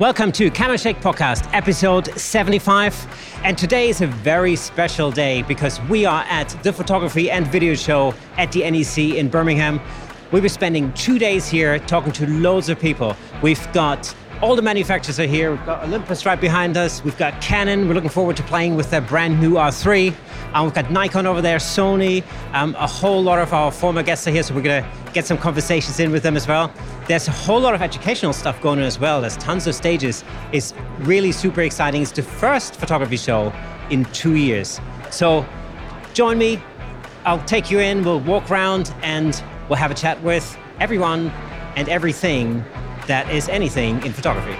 Welcome to Camera Shake Podcast, episode 75. And today is a very special day because we are at the photography and video show at the NEC in Birmingham. We'll be spending two days here talking to loads of people. We've got all the manufacturers are here. We've got Olympus right behind us. We've got Canon. We're looking forward to playing with their brand new R3. And we've got Nikon over there, Sony. Um, a whole lot of our former guests are here, so we're going to get some conversations in with them as well. There's a whole lot of educational stuff going on as well. There's tons of stages. It's really super exciting. It's the first photography show in two years. So join me. I'll take you in. We'll walk around and we'll have a chat with everyone and everything that is anything in photography.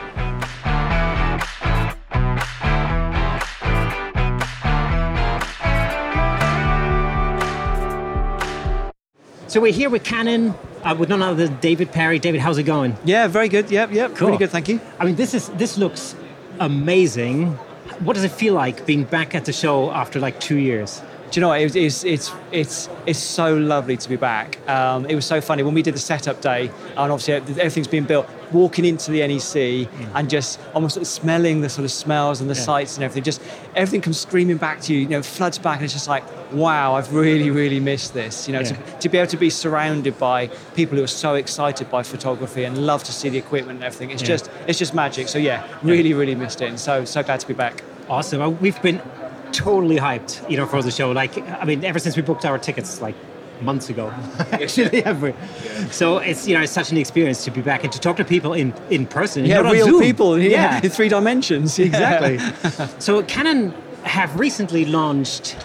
So we're here with Canon, uh, with none other than David Perry. David, how's it going? Yeah, very good. Yep, yep. Cool. Really good, thank you. I mean, this is this looks amazing. What does it feel like being back at the show after like two years? Do you know what? It was, it's, it's, it's, it's so lovely to be back. Um, it was so funny when we did the setup day, and obviously everything's been built. Walking into the NEC mm. and just almost smelling the sort of smells and the yeah. sights and everything, just everything comes screaming back to you. You know, floods back, and it's just like, wow, I've really, really missed this. You know, yeah. to, to be able to be surrounded by people who are so excited by photography and love to see the equipment and everything. It's yeah. just, it's just magic. So yeah, really, really missed it. And so, so glad to be back. Awesome. We've been totally hyped, you know, for the show. Like, I mean, ever since we booked our tickets, like months ago, actually. Ever. So it's you know it's such an experience to be back and to talk to people in in person. Yeah, real people. Yeah, yeah, in three dimensions. Exactly. so Canon have recently launched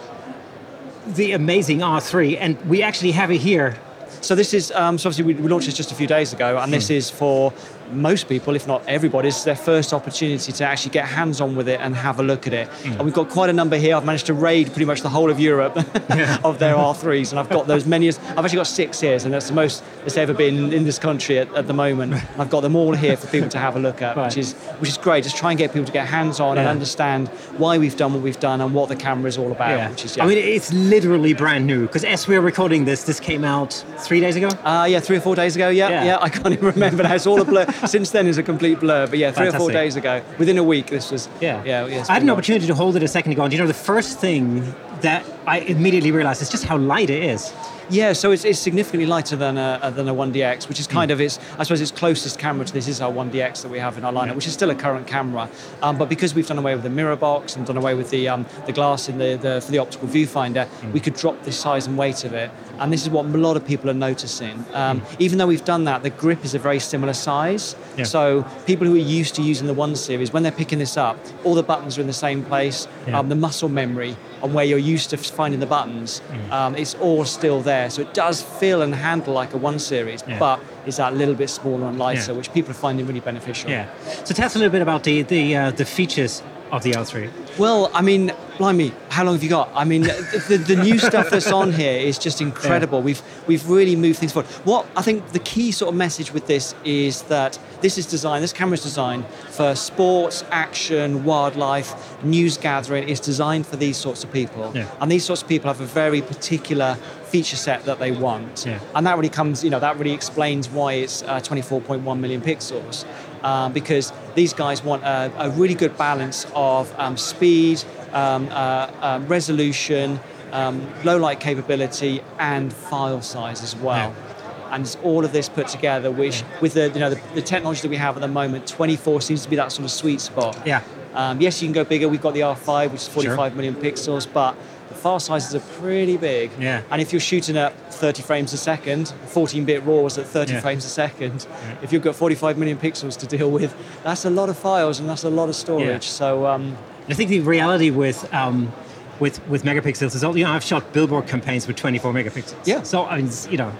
the amazing R3, and we actually have it here so this is um, so obviously we, we, launched this just a few days ago, and this hmm. is for most people, if not everybody, it's their first opportunity to actually get hands on with it and have a look at it. Mm. And we've got quite a number here. I've managed to raid pretty much the whole of Europe of their R3s, and I've got those many as I've actually got six here, and that's the most that's ever been in this country at, at the moment. I've got them all here for people to have a look at, right. which is which is great. Just try and get people to get hands on yeah. and understand why we've done what we've done and what the camera is all about. Yeah. Which is, yeah. I mean, it's literally brand new because as we're recording this, this came out three days ago. Uh, yeah, three or four days ago. Yeah, yeah. I can't even remember. Now. It's all a blur. Since then, is a complete blur. But yeah, three Fantastic. or four days ago, within a week, this was. Yeah, yeah. yeah I had an opportunity to hold it a second ago, and you know, the first thing that I immediately realized is just how light it is. Yeah, so it's, it's significantly lighter than a, than a 1DX, which is hmm. kind mm. of its, I suppose, its closest camera to this is our 1DX that we have in our lineup, yeah. which is still a current camera. Um, but because we've done away with the mirror box and done away with the um, the glass in the, the for the optical viewfinder, mm. we could drop the size and weight of it. And this is what a lot of people are noticing. Um, mm. Even though we've done that, the grip is a very similar size. Yeah. So people who are used to using the one series, when they're picking this up, all the buttons are in the same place. Yeah. Um, the muscle memory and where you're used to finding the buttons, mm. um, it's all still there. So it does feel and handle like a one series, yeah. but it's that little bit smaller and lighter, yeah. which people are finding really beneficial. Yeah. So tell us a little bit about the the uh, the features of the R3? Well, I mean, blimey, how long have you got? I mean, the, the new stuff that's on here is just incredible. Yeah. We've we've really moved things forward. What I think the key sort of message with this is that this is designed, this camera is designed for sports, action, wildlife, news gathering. It's designed for these sorts of people, yeah. and these sorts of people have a very particular feature set that they want, yeah. and that really comes, you know, that really explains why it's uh, 24.1 million pixels. Um, because these guys want a, a really good balance of um, speed, um, uh, uh, resolution, um, low light capability, and file size as well. Yeah. And all of this put together, which with the you know the, the, technology that we have at the moment, 24 seems to be that sort of sweet spot. Yeah. Um, yes, you can go bigger. We've got the R5, which is 45 sure. million pixels, but the file sizes are pretty big. Yeah. And if you're shooting at 30 frames a second, 14-bit RAW RAWs at 30 yeah. frames a second, yeah. if you've got 45 million pixels to deal with, that's a lot of files and that's a lot of storage. Yeah. So um, I think the reality with um, with with megapixels is you know. I've shot billboard campaigns with 24 megapixels. Yeah. So I mean, you know.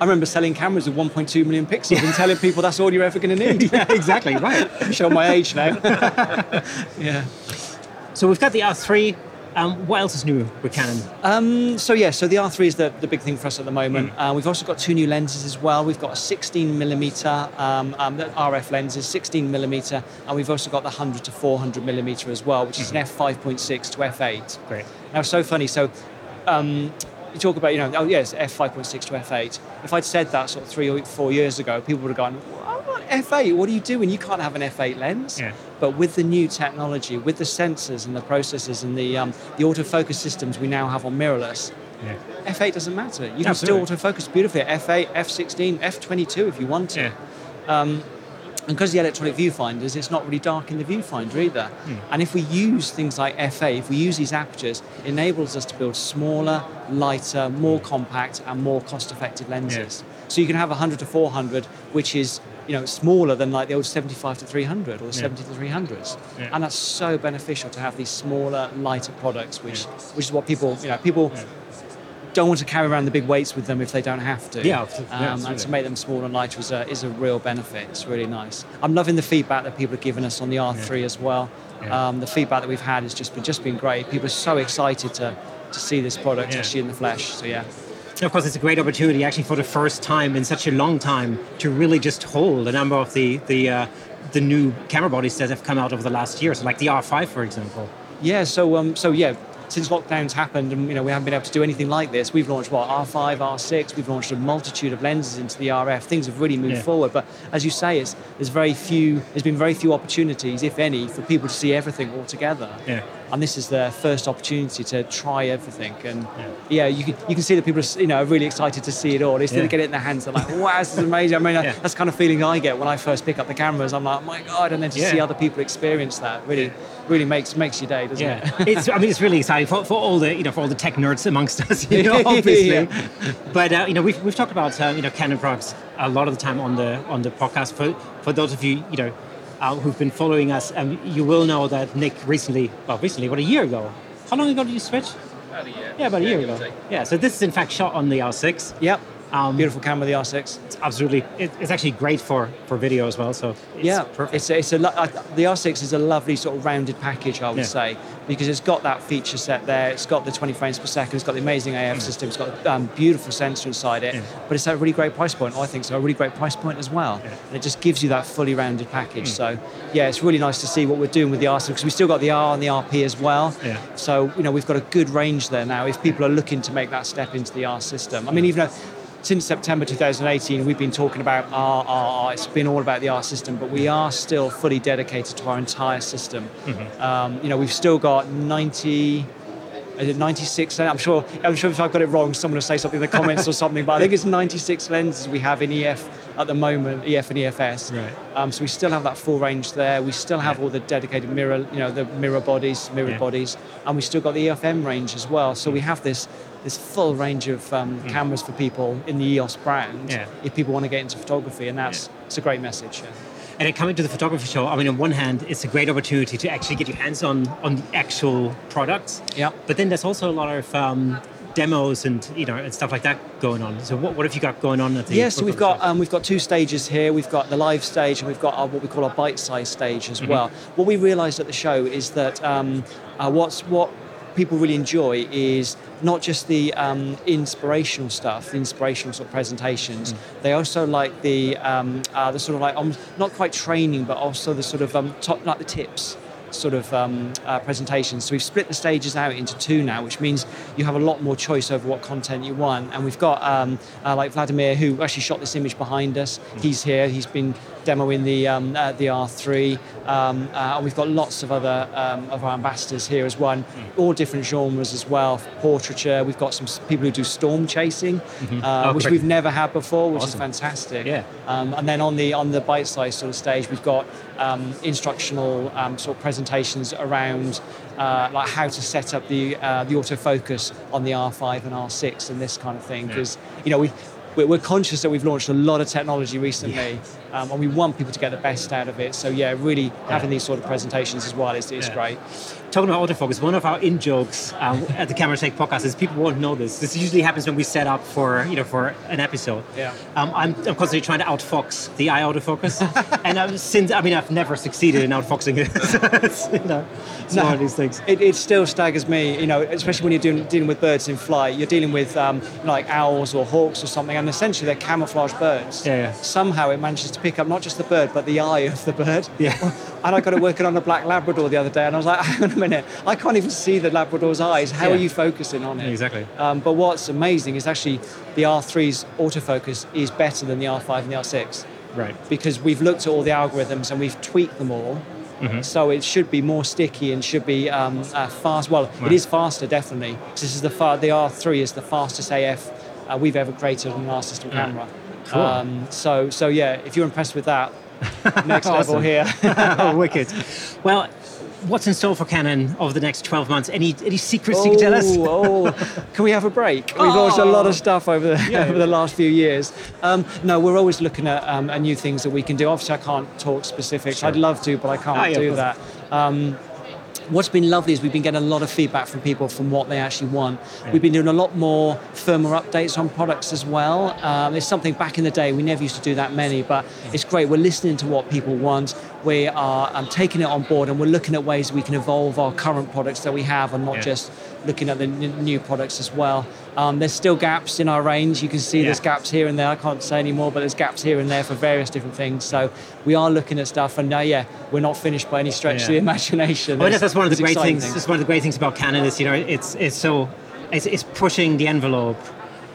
I remember selling cameras with 1.2 million pixels and telling people that's all you're ever going to need. yeah, exactly. Right. Show my age now. yeah. So we've got the R3 um, what else is new with Canon? Um, so yeah, so the R3 is the, the big thing for us at the moment. Mm. Uh, we've also got two new lenses as well. We've got a 16 millimeter um, um RF lenses, 16 millimeter, and we've also got the 100 to 400 millimeter as well, which mm. is an mm-hmm. f5.6 to f8. Great. Now, so funny. So um, you talk about, you know, oh yes, f5.6 to f8. If I'd said that sort of three or four years ago, people would have gone, f8, what are you doing? You can't have an f8 lens. Yeah. But with the new technology, with the sensors and the processors and the um, the autofocus systems we now have on mirrorless, Yeah. f8 doesn't matter. You can Absolutely. still autofocus beautifully at f8, f16, f22 if you want to. Yeah. Um, and because of the electronic viewfinders, it's not really dark in the viewfinder either. Hmm. And if we use things like f8, if we use these apertures, it enables us to build smaller, lighter, more compact, and more cost-effective lenses. So you can have 100 to 400, which is you know smaller than like the old 75 to 300 or the 70 to 300s, Yeah. and that's so beneficial to have these smaller, lighter products, which which is what people you know people. Don't want to carry around the big weights with them if they don't have to. Yeah. Yeah, Um, and to make them smaller and lighter is a, is a real benefit. It's really nice. I'm loving the feedback that people have given us on the R3 as well. Yeah. Um, the feedback that we've had has just been just been great. People are so excited to, to see this product Yeah. actually in the flesh. So yeah, And of course, it's a great opportunity, actually, for the first time in such a long time, to really just hold a number of the the uh, the new camera bodies that have come out over the last year. So, like the R5, for example. yeah. So um, so yeah. Since lockdowns happened and you know we haven't been able to do anything like this, we've launched what R5, R6. We've launched a multitude of lenses into the RF. Things have really moved Yeah. forward. But as you say, it's there's very few. There's been very few opportunities, if any, for people to see everything all together. Yeah. And this is their first opportunity to try everything. And yeah, you, can, you can see that people are, you know, really excited to see it all. They still Yeah. get it in their hands. They're like, wow, this is amazing. I mean, Yeah. that's the kind of feeling I get when I first pick up the cameras. I'm like, oh my God. And then to Yeah. see other people experience that really, really makes, makes your day, doesn't Yeah, it? it's. I mean, it's really exciting for, for all the you know for all the tech nerds amongst us, you know, obviously. Yeah. But uh, you know, we've, we've talked about uh, you know Canon products a lot of the time on the on the podcast. For for those of you you know uh, who've been following us, um, you will know that Nick recently, well, recently, what a year ago. How long ago did you switch? About a year. Yeah, about a year give ago. Yeah, so this is in fact shot on the R6. yep. Um, Beautiful camera, the R6. It's absolutely. It, it's actually great for for video as well. So it's yeah, perfect. It's a, it's a lo- the R6 is a lovely sort of rounded package, I would Yeah. say, because it's got that feature set there. It's got the 20 frames per second. It's got the amazing AF system. It's got a um, beautiful sensor inside it. Yeah. But it's at a really great price point. I think so. A really great price point as well. Yeah. And it just gives you that fully rounded package. Mm. So yeah, it's really nice to see what we're doing with the R6 because we still got the R and the RP as well. Yeah. So you know we've got a good range there now. If people are looking to make that step into the R system, I mean even. Though, since September 2018, we've been talking about R, R, R. It's been all about the R system, but we are still fully dedicated to our entire system. Um, you know, we've still got 90. Is it 96? I'm sure. I'm sure if I've got it wrong, someone will say something in the comments or something. But I think it's 96 lenses we have in EF at the moment, EF and EFS. Right. Um, so we still have that full range there. We still have Yeah. all the dedicated mirror, you know, the mirror bodies, mirrored Yeah. bodies, and we still got the EFM range as well. So we have this this full range of um, cameras for people in the EOS brand. Yeah. If people want to get into photography, and that's it's a great message. yeah. And then coming to the photography show, I mean, on one hand, it's a great opportunity to actually get your hands on on the actual products. Yeah. But then there's also a lot of um, demos and you know and stuff like that going on. So what, what have you got going on at the? Yeah, so we've got um, we've got two stages here. We've got the live stage and we've got our, what we call our bite-sized stage as well. What we realised at the show is that um, uh, what's what people really enjoy is not just the um, inspirational stuff, the inspirational sort of presentations. They also like the um, uh, the sort of like um, not quite training, but also the sort of um, top like the tips sort of um, uh, presentations. So we've split the stages out into two now, which means you have a lot more choice over what content you want. And we've got um, uh, like Vladimir, who actually shot this image behind us. He's here. He's been demoing the um, uh, the R3, um, uh, and we've got lots of other um, of our ambassadors here as well, all different genres as well. Portraiture. We've got some people who do storm chasing, uh, Oh, which great. we've never had before, which is fantastic. Yeah. Um, and then on the on the bite-sized sort of stage, we've got um, instructional um, sort of presentations around uh, like how to set up the uh, the autofocus on the R5 and R6 and this kind of thing. Because you know we. We're conscious that we've launched a lot of technology recently, um, and we want people to get the best out of it. So yeah, really having these sort of presentations as well is, is Yeah. great. Talking about autofocus, one of our in jokes um, at the Camera Shake podcast is people won't know this. This usually happens when we set up for you know for an episode. Yeah. Um, I'm, I'm constantly trying to outfox the eye autofocus, and i since I mean I've never succeeded in outfoxing it. so it's, you know, it's No. one of these things. It, it still staggers me, you know, especially when you're doing, dealing with birds in flight. You're dealing with um, like owls or hawks or something, and essentially they're camouflage birds. Yeah, yeah. Somehow it manages to pick up not just the bird, but the eye of the bird. Yeah. And I got it working on a black Labrador the other day, and I was like, hang on a minute, I can't even see the Labrador's eyes. How Yeah. are you focusing on it? Exactly. Um, but what's amazing is actually the R3's autofocus is better than the R5 and the R6. Right. Because we've looked at all the algorithms and we've tweaked them all. Mm-hmm. So it should be more sticky and should be um, uh, fast. Well, Right. it is faster, definitely. This is the far, the R3 is the fastest AF uh, we've ever created on an R system Yeah. camera. Cool. Um, so, so yeah, if you're impressed with that, next level here. oh, wicked. Well, what's in store for Canon over the next 12 months? Any any secrets you can tell us? Oh, oh. can we have a break? We've launched a lot of stuff over the, Yeah. over the last few years. Um, no, we're always looking at, um, at new things that we can do. Obviously, I can't talk specifics. Sure. I'd love to, but I can't Ah, yeah, do that. Um, What's been lovely is we've been getting a lot of feedback from people from what they actually want. We've been doing a lot more firmware updates on products as well. Um, it's something back in the day we never used to do that many, but it's great. We're listening to what people want. We are um, taking it on board, and we're looking at ways we can evolve our current products that we have, and not Yeah. just looking at the n- new products as well. Um, there's still gaps in our range. You can see there's gaps here and there. I can't say anymore, but there's gaps here and there for various different things. So we are looking at stuff, and uh, yeah, we're not finished by any stretch of the imagination. Well, I guess that's one of the great exciting things. That's one of the great things about Canon is you know it's it's so it's, it's pushing the envelope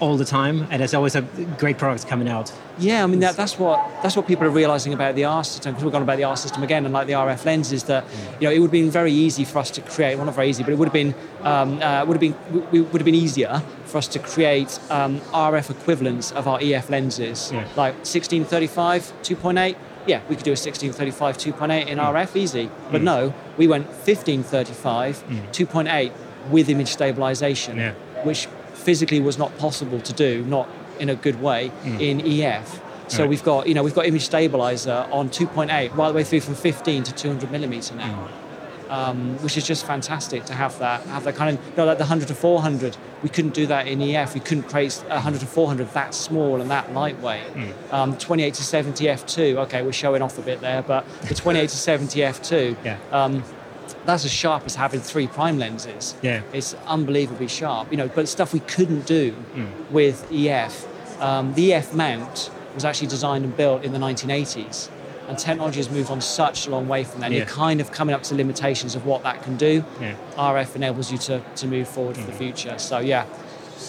all the time, and there's always a great products coming out. Yeah, I mean that, that's what that's what people are realizing about the R system. Because we're going about the R system again, and like the RF lens is that you know it would have been very easy for us to create. Well, not very easy, but it would have been um, uh, would have been would have been easier for us to create um, RF equivalents of our EF lenses, Yeah. like 1635 2.8. Yeah, we could do a 1635 2.8 in RF easy, but no, we went 1535 2.8 with image stabilization, Yeah. which physically was not possible to do, not in a good way, in EF. So Right. we've got, you know, we've got image stabilizer on 2.8 right the way through from 15 to 200 millimeter now, um, which is just fantastic to have that, have that kind of, you know, like the 100 to 400. We couldn't do that in EF. We couldn't create 100 to 400 that small and that lightweight. Um, 28 to 70 f2. Okay, we're showing off a bit there, but the 28 to 70 f2. Yeah. Um, that's as sharp as having three prime lenses. Yeah. It's unbelievably sharp, you know, but stuff we couldn't do Mm. with EF. Um, the EF mount was actually designed and built in the 1980s, and technology has moved on such a long way from then. Yeah. You're kind of coming up to limitations of what that can do. Yeah. RF enables you to, to move forward Mm. for the future. So, yeah.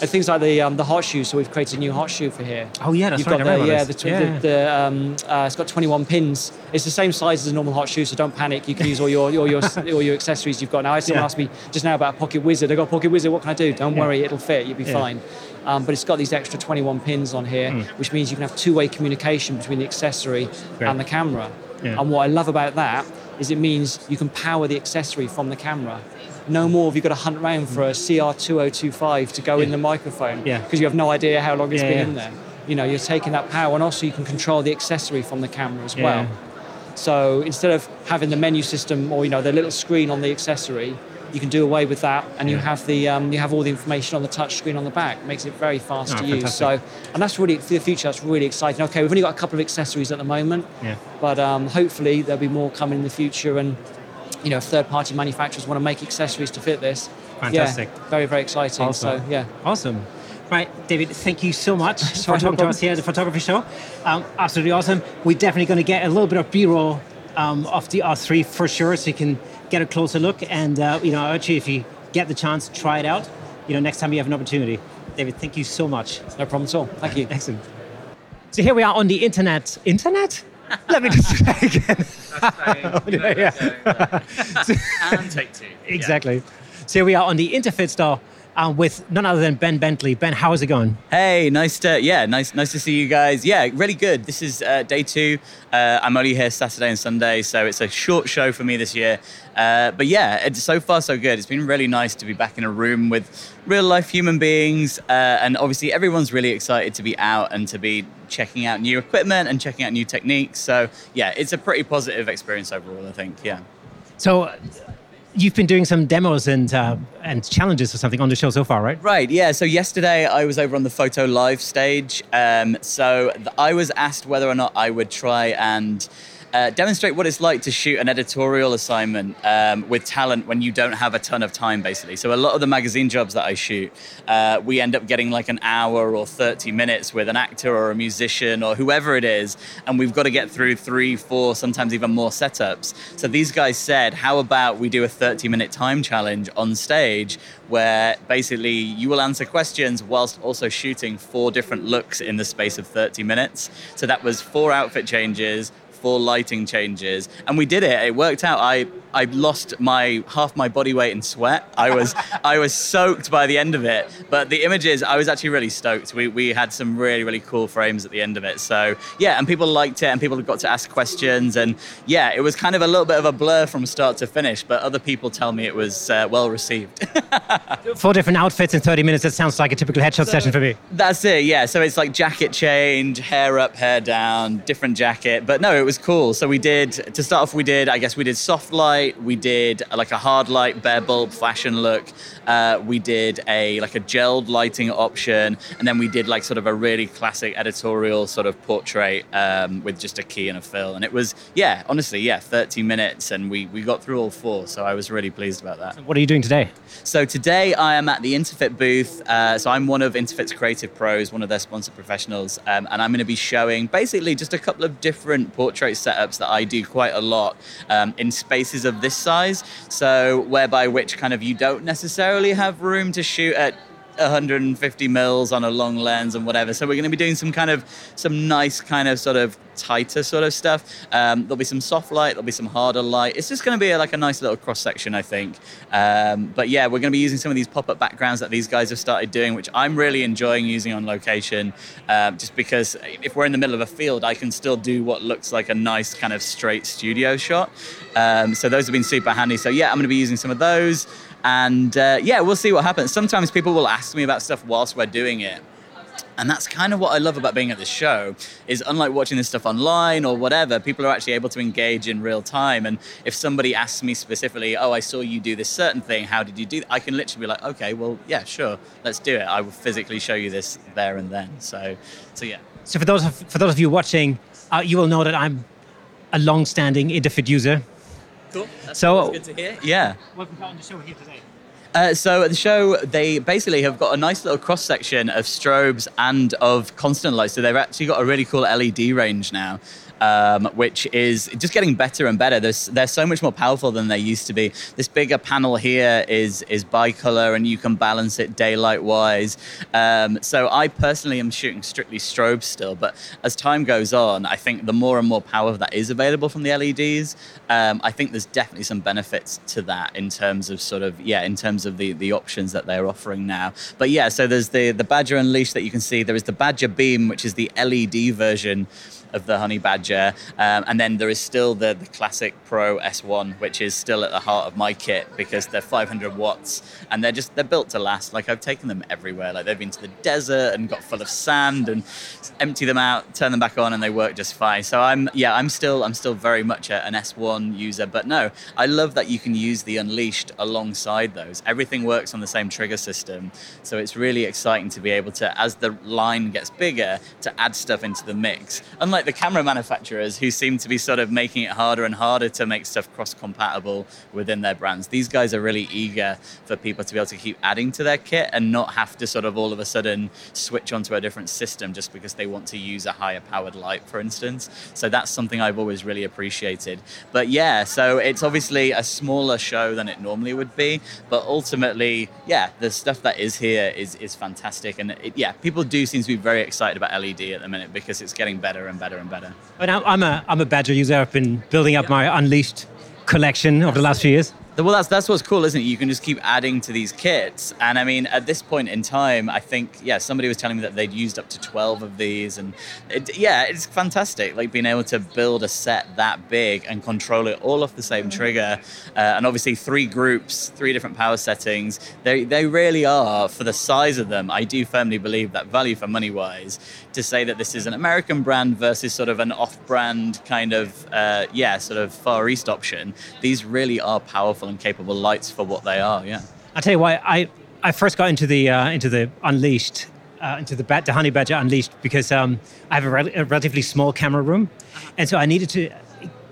And things like the um, the hot shoe, so we've created a new hot shoe for here. Oh yeah, that's You've right. got the, yeah, the, tw- the, the um, uh, it's got 21 pins. It's the same size as a normal hot shoe, so don't panic. You can use all your all your all your accessories you've got now. I someone Yeah. asked me just now about a Pocket Wizard. I got a Pocket Wizard. What can I do? Don't Yeah. worry, it'll fit. You'll be Yeah. fine. Um, but it's got these extra 21 pins on here, Mm. which means you can have two-way communication between the accessory Great. and the camera. Yeah. And what I love about that is it means you can power the accessory from the camera. No more have you got to hunt around for a CR2025 to go in the microphone Yeah. because you have no idea how long it's Yeah, been yeah. in there. You know, you're taking that power, and also you can control the accessory from the camera as Yeah. well. So instead of having the menu system or you know the little screen on the accessory, you can do away with that, and you have the um, you have all the information on the touch screen on the back. Makes it very fast Oh, to use. So, and that's really for the future. That's really exciting. Okay, we've only got a couple of accessories at the moment, Yeah. but um, hopefully there'll be more coming in the future. And you know, third-party manufacturers want to make accessories to fit this, Fantastic. Yeah, very very exciting. Awesome. So yeah. Awesome. Right, David, thank you so much for talking to us here at the photography show. Um, absolutely awesome. We're definitely going to get a little bit of B-roll um, of the R3 for sure, so you can get a closer look. And uh, you know, I urge you if you get the chance, try it out. You know, next time you have an opportunity. David, thank you so much. No problem at all. Thank you. Excellent. So here we are on the internet. Internet? Let me just try again. Oh, yeah. and take two. Exactly. So here we are on the Interfit store um, with none other than Ben Bentley. Ben, how's it going? Hey, nice to yeah, nice nice to see you guys. Yeah, really good. This is uh, day two. Uh, I'm only here Saturday and Sunday, so it's a short show for me this year. Uh, but yeah, it's so far so good. It's been really nice to be back in a room with real life human beings, uh, and obviously everyone's really excited to be out and to be checking out new equipment and checking out new techniques. So yeah, it's a pretty positive experience overall. I think. Yeah. So uh, you've been doing some demos and uh, and challenges or something on the show so far, right? Right, yeah. So yesterday I was over on the Photo Live stage. Um, so th- I was asked whether or not I would try and uh, demonstrate what it's like to shoot an editorial assignment um, with talent when you don't have a ton of time, basically. So a lot of the magazine jobs that I shoot, uh, we end up getting like an hour or 30 minutes with an actor or a musician or whoever it is, and we've got to get through three, four, sometimes even more setups. So these guys said, how about we do a 30 minute time challenge on stage where basically you will answer questions whilst also shooting four different looks in the space of 30 minutes. So that was four outfit changes, four lighting changes, and we did it. It worked out. I I lost my half my body weight in sweat. I was I was soaked by the end of it. But the images, I was actually really stoked. We we had some really really cool frames at the end of it. So yeah, and people liked it, and people got to ask questions, and yeah, it was kind of a little bit of a blur from start to finish. But other people tell me it was uh, well received. Four different outfits in 30 minutes. That sounds like a typical headshot so, session for me. That's it. Yeah. So it's like jacket change, hair up, hair down, different jacket. But no, it was cool. So we did to start off. We did. I guess we did soft light light. We did like a hard light bare bulb fashion look. Uh, we did a like a gelled lighting option, and then we did like sort of a really classic editorial sort of portrait um, with just a key and a fill. And it was yeah, honestly yeah, 30 minutes, and we we got through all four. So I was really pleased about that. So what are you doing today? So today I am at the Interfit booth. Uh, so I'm one of Interfit's creative pros, one of their sponsored professionals, um, and I'm going to be showing basically just a couple of different portrait setups that I do quite a lot um, in spaces of of this size. So whereby which kind of you don't necessarily have room to shoot at 150 mils on a long lens and whatever. So we're going to be doing some kind of some nice kind of sort of tighter sort of stuff. Um, there'll be some soft light, there'll be some harder light. It's just going to be a, like a nice little cross section, I think. Um, but yeah, we're going to be using some of these pop up backgrounds that these guys have started doing, which I'm really enjoying using on location. Um, just because if we're in the middle of a field, I can still do what looks like a nice kind of straight studio shot. Um, so those have been super handy. So yeah, I'm going to be using some of those. And uh, yeah, we'll see what happens. Sometimes people will ask me about stuff whilst we're doing it. And that's kind of what I love about being at this show is unlike watching this stuff online or whatever, people are actually able to engage in real time. And if somebody asks me specifically, oh, I saw you do this certain thing, how did you do that? I can literally be like, okay, well, yeah, sure, let's do it. I will physically show you this there and then. So, so yeah. So for those of, for those of you watching, uh, you will know that I'm a long-standing Interfit user. Cool. That's so good to hear. Yeah. Welcome on the show here today. Uh, so at the show, they basically have got a nice little cross section of strobes and of constant lights. So they've actually got a really cool LED range now um, which is just getting better and better. There's, they're so much more powerful than they used to be. This bigger panel here is is bicolor, and you can balance it daylight wise. Um, so I personally am shooting strictly strobe still, but as time goes on, I think the more and more power that is available from the LEDs, um, I think there's definitely some benefits to that in terms of sort of yeah, in terms of the the options that they're offering now. But yeah, so there's the the Badger Unleashed that you can see. There is the Badger Beam, which is the LED version of the Honey Badger. Um, and then there is still the, the classic Pro S1, which is still at the heart of my kit because they're 500 watts and they're just, they're built to last. Like I've taken them everywhere. Like they've been to the desert and got full of sand and empty them out, turn them back on and they work just fine. So I'm, yeah, I'm still, I'm still very much a, an S1 user, but no, I love that you can use the Unleashed alongside those. Everything works on the same trigger system. So it's really exciting to be able to, as the line gets bigger, to add stuff into the mix. Unlike like the camera manufacturers who seem to be sort of making it harder and harder to make stuff cross compatible within their brands. These guys are really eager for people to be able to keep adding to their kit and not have to sort of all of a sudden switch onto a different system just because they want to use a higher powered light, for instance. So that's something I've always really appreciated. But yeah, so it's obviously a smaller show than it normally would be, but ultimately, yeah, the stuff that is here is is fantastic, and it, yeah, people do seem to be very excited about LED at the minute because it's getting better and better better and better. But I'm a, I'm a Badger user. I've been building up my Unleashed collection over the last few years. Well, that's that's what's cool, isn't it? You can just keep adding to these kits, and I mean, at this point in time, I think yeah, somebody was telling me that they'd used up to twelve of these, and it, yeah, it's fantastic. Like being able to build a set that big and control it all off the same trigger, uh, and obviously three groups, three different power settings. They they really are for the size of them. I do firmly believe that value for money wise, to say that this is an American brand versus sort of an off-brand kind of uh, yeah, sort of Far East option. These really are powerful powerful and capable lights for what they are. Yeah. I'll tell you why I, I first got into the uh, into the Unleashed uh, into the, the Honey Badger Unleashed because um, I have a, re- a, relatively small camera room, and so I needed to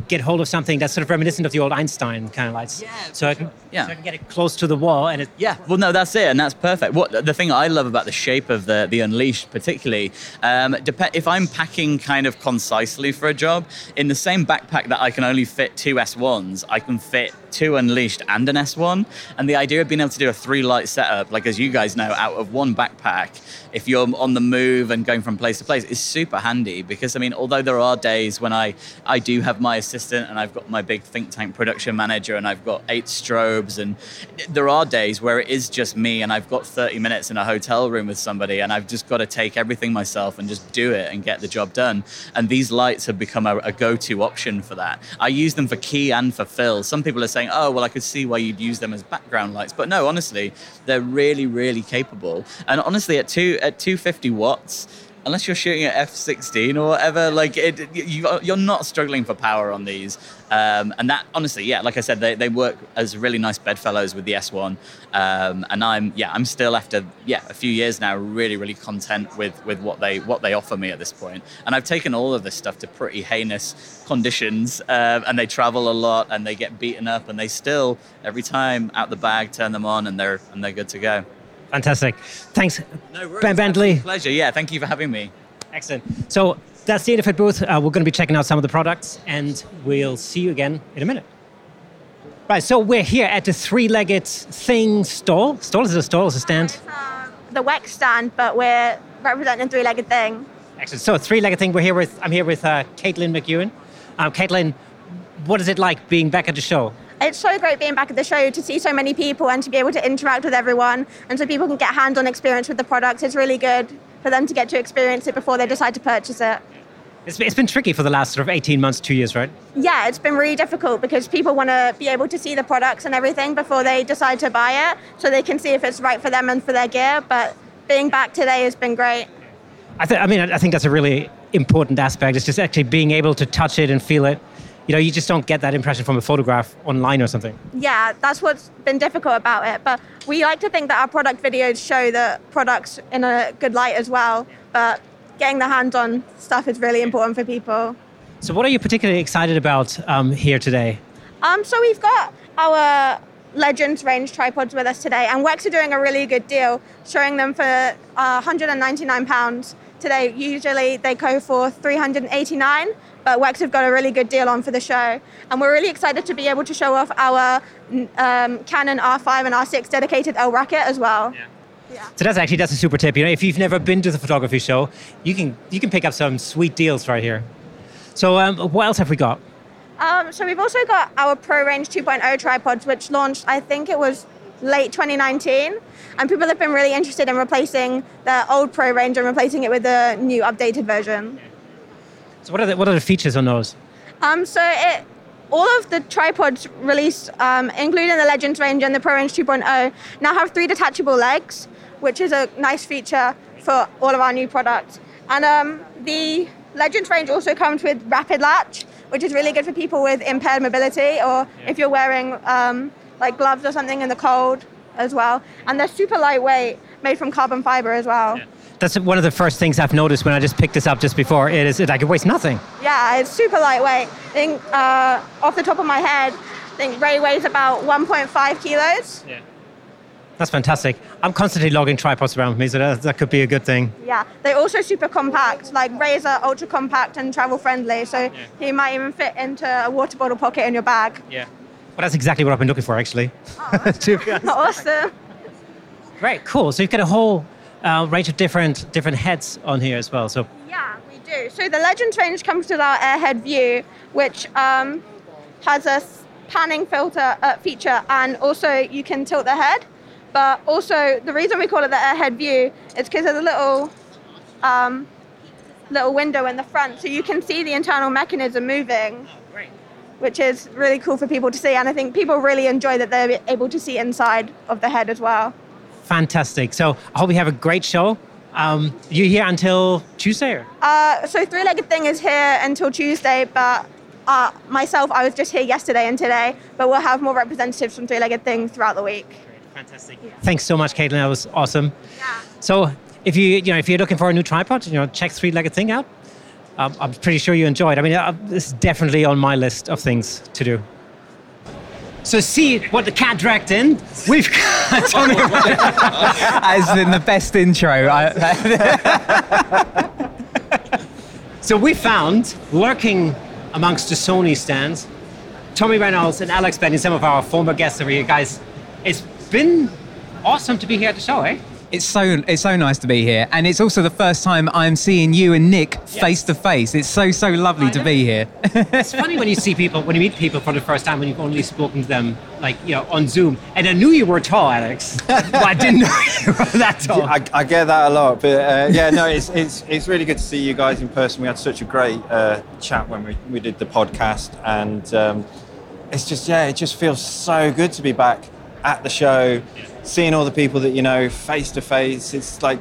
get hold of something that's sort of reminiscent of the old Einstein kind of lights. Yeah, So I can, sure. Yeah. so I can get it close to the wall and it. Yeah, well, no, that's it, and that's perfect. What the thing I love about the shape of the the Unleashed, particularly, um, dep- if I'm packing kind of concisely for a job, in the same backpack that I can only fit two S1s, I can fit two Unleashed and an S1. And the idea of being able to do a three light setup, like as you guys know, out of one backpack, if you're on the move and going from place to place, is super handy because I mean, although there are days when I I do have my assistant and I've got my big think tank production manager and I've got eight strobes and there are days where it is just me and I've got 30 minutes in a hotel room with somebody and I've just got to take everything myself and just do it and get the job done. And these lights have become a, a go-to option for that. I use them for key and for fill. Some people are saying, "Oh, well, I could see why you'd use them as background lights," but no, honestly, they're really, really capable. And honestly, at two at 250 watts unless you're shooting at f16 or whatever like it, you, you're not struggling for power on these. Um, and that honestly yeah like i said they, they work as really nice bedfellows with the s1 um, and i'm yeah i'm still after yeah a few years now really really content with with what they what they offer me at this point. And i've taken all of this stuff to pretty heinous conditions uh, and they travel a lot and they get beaten up and they still every time out the bag turn them on and they're and they're good to go Fantastic. Thanks, no worries. Ben Bentley. pleasure yeah thank you for having me Excellent. So that's the Interfit booth. Uh, we're going to be checking out some of the products, and we'll see you again in a minute. Right. So we're here at the three-legged thing stall. Stall is a stall? Is a stand? Uh, the Wex stand, but we're representing three-legged thing. Excellent. So three-legged thing. We're here with. I'm here with uh, Caitlin McEwen. Um, Caitlin, what is it like being back at the show? It's so great being back at the show to see so many people and to be able to interact with everyone, and so people can get hands-on experience with the products. It's really good for them to get to experience it before they decide to purchase it. It's, it's been tricky for the last sort of 18 months, two years, right? Yeah, it's been really difficult because people want to be able to see the products and everything before they decide to buy it, so they can see if it's right for them and for their gear. But being back today has been great. I, th- I mean, I think that's a really important aspect. It's just actually being able to touch it and feel it. You know, you just don't get that impression from a photograph online or something. Yeah, that's what's been difficult about it. But we like to think that our product videos show the products in a good light as well. But getting the hands-on stuff is really important for people. So, what are you particularly excited about um, here today? Um, so we've got our Legends range tripods with us today, and Wex are doing a really good deal, showing them for uh, 199 pounds today. Usually they go for 389, but Wex have got a really good deal on for the show, and we're really excited to be able to show off our um, Canon R5 and R6 dedicated L bracket as well. Yeah. So that's actually that's a super tip. You know, if you've never been to the photography show, you can you can pick up some sweet deals right here. So, um, what else have we got? Um, so we've also got our Pro Range 2.0 tripods, which launched, I think it was late 2019, and people have been really interested in replacing the old Pro Range and replacing it with the new updated version. So, what are the, what are the features on those? Um, so it, all of the tripods released, um, including the Legends range and the Pro Range 2.0, now have three detachable legs, which is a nice feature for all of our new products. And um, the Legends range also comes with rapid latch, which is really good for people with impaired mobility or if you're wearing um, like gloves or something in the cold as well. And they're super lightweight, made from carbon fiber as well. That's one of the first things I've noticed when I just picked this up just before. It is it, like it weighs nothing. Yeah, it's super lightweight. I think uh, off the top of my head, I think Ray weighs about 1.5 kilos. Yeah. That's fantastic. I'm constantly logging tripods around with me, so that, that could be a good thing. Yeah, they're also super compact. Like Rays are ultra compact and travel friendly, so you might even fit into a water bottle pocket in your bag. Yeah. Well, that's exactly what I've been looking for, actually. To be. Awesome. Great, cool. So you've got a whole uh, range of different different heads on here as well. So Yeah, we do. So the Legends range comes with our AirHed Vu, which um, has a panning filter uh, feature, and also you can tilt the head. But also, the reason we call it the AirHed Vu is because there's a little um, little window in the front, so you can see the internal mechanism moving. Which is really cool for people to see, and I think people really enjoy that they're able to see inside of the head as well. Fantastic. So I hope you have a great show. Um, you here until Tuesday? Or? Uh, so Three Legged Thing is here until Tuesday, but uh, myself, I was just here yesterday and today, but we'll have more representatives from Three Legged Thing throughout the week. Fantastic. Thanks so much, Caitlin. That was awesome. Yeah. So if you you know if you're looking for a new tripod, you know check Three Legged Thing out. um, I'm pretty sure you enjoyed. I mean, uh, this is definitely on my list of things to do. So see what the cat dragged in. We've got Tommy. As in the best intro. I, so we found lurking amongst the Sony stands, Tommy Reynolds and Alex Benny, some of our former guests over here, guys. It's been awesome to be here at the show, eh? It's so it's so nice to be here, and it's also the first time I'm seeing you and Nick face to face. It's so so lovely to be here. it's funny when you see people when you meet people for the first time when you've only spoken to them like you know on Zoom. And I knew you were tall, Alex, but I didn't know you were that tall. I, I get that a lot, but uh, yeah, no, it's, it's it's really good to see you guys in person. We had such a great uh, chat when we, we did the podcast, and um, it's just yeah, it just feels so good to be back at the show seeing all the people that you know face to face, it's like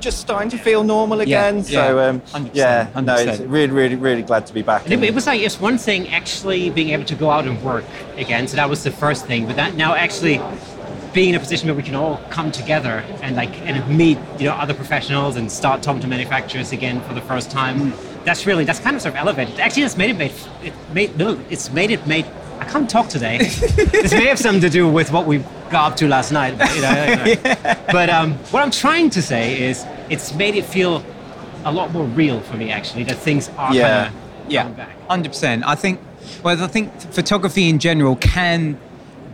just starting to feel normal again. Yeah, so um, 100%, yeah, 100%. no, it's really, really, really glad to be back. It, it was like it's one thing actually being able to go out and work again. So that was the first thing, but that now actually being in a position where we can all come together and like and meet you know other professionals and start talking to manufacturers again for the first time. That's really that's kind of sort of elevated. Actually, it's made it made it made no, it's made it made. I can't talk today. this may have something to do with what we got up to last night. But, you know, yeah. but um, what I'm trying to say is it's made it feel a lot more real for me actually that things are Yeah. yeah, back. hundred percent. I think. Well, I think photography in general can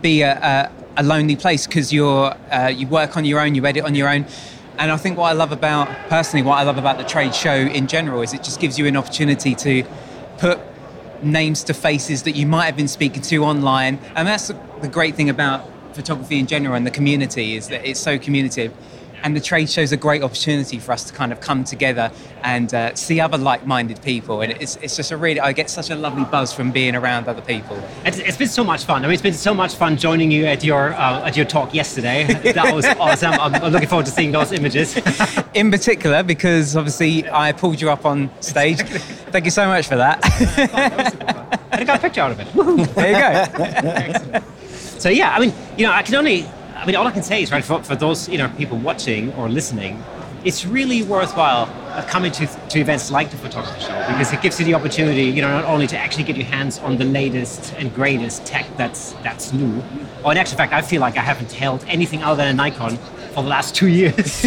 be a, a, a lonely place because you're uh, you work on your own, you edit on your own. And I think what I love about personally, what I love about the trade show in general is it just gives you an opportunity to put names to faces that you might have been speaking to online. And that's the great thing about photography in general and the community is that it's so communicative. And the trade show is a great opportunity for us to kind of come together and uh, see other like-minded people. And it's, it's just a really, I get such a lovely buzz from being around other people. It's, it's been so much fun. I mean, it's been so much fun joining you at your uh, at your talk yesterday. That was awesome. I'm, I'm looking forward to seeing those images. In particular, because obviously I pulled you up on stage. Thank you so much for that. I got a picture out of it. there you go. So yeah, I mean, you know, I can only, I mean, all I can say is right for, for those you know people watching or listening, it's really worthwhile coming to to events like the photography show because it gives you the opportunity, you know, not only to actually get your hands on the latest and greatest tech that's that's new, or in actual fact, I feel like I haven't held anything other than a Nikon for the last two years.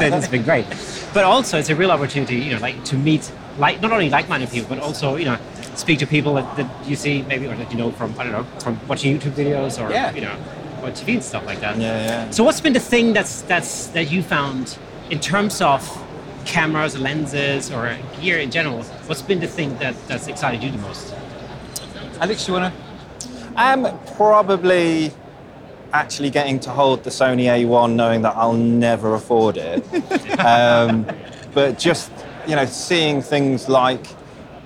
been it's been great, but also it's a real opportunity, you know, like to meet like not only like-minded people, but also you know speak to people that, that you see maybe or that you know from I don't know from watching YouTube videos or Yeah. you know or TV and stuff like that. Yeah, yeah. So what's been the thing that's that's that you found in terms of cameras, lenses, or gear in general? What's been the thing that that's excited you the most? Alex, you want to? Um, probably actually getting to hold the Sony A1, knowing that I'll never afford it. um, but just you know, seeing things like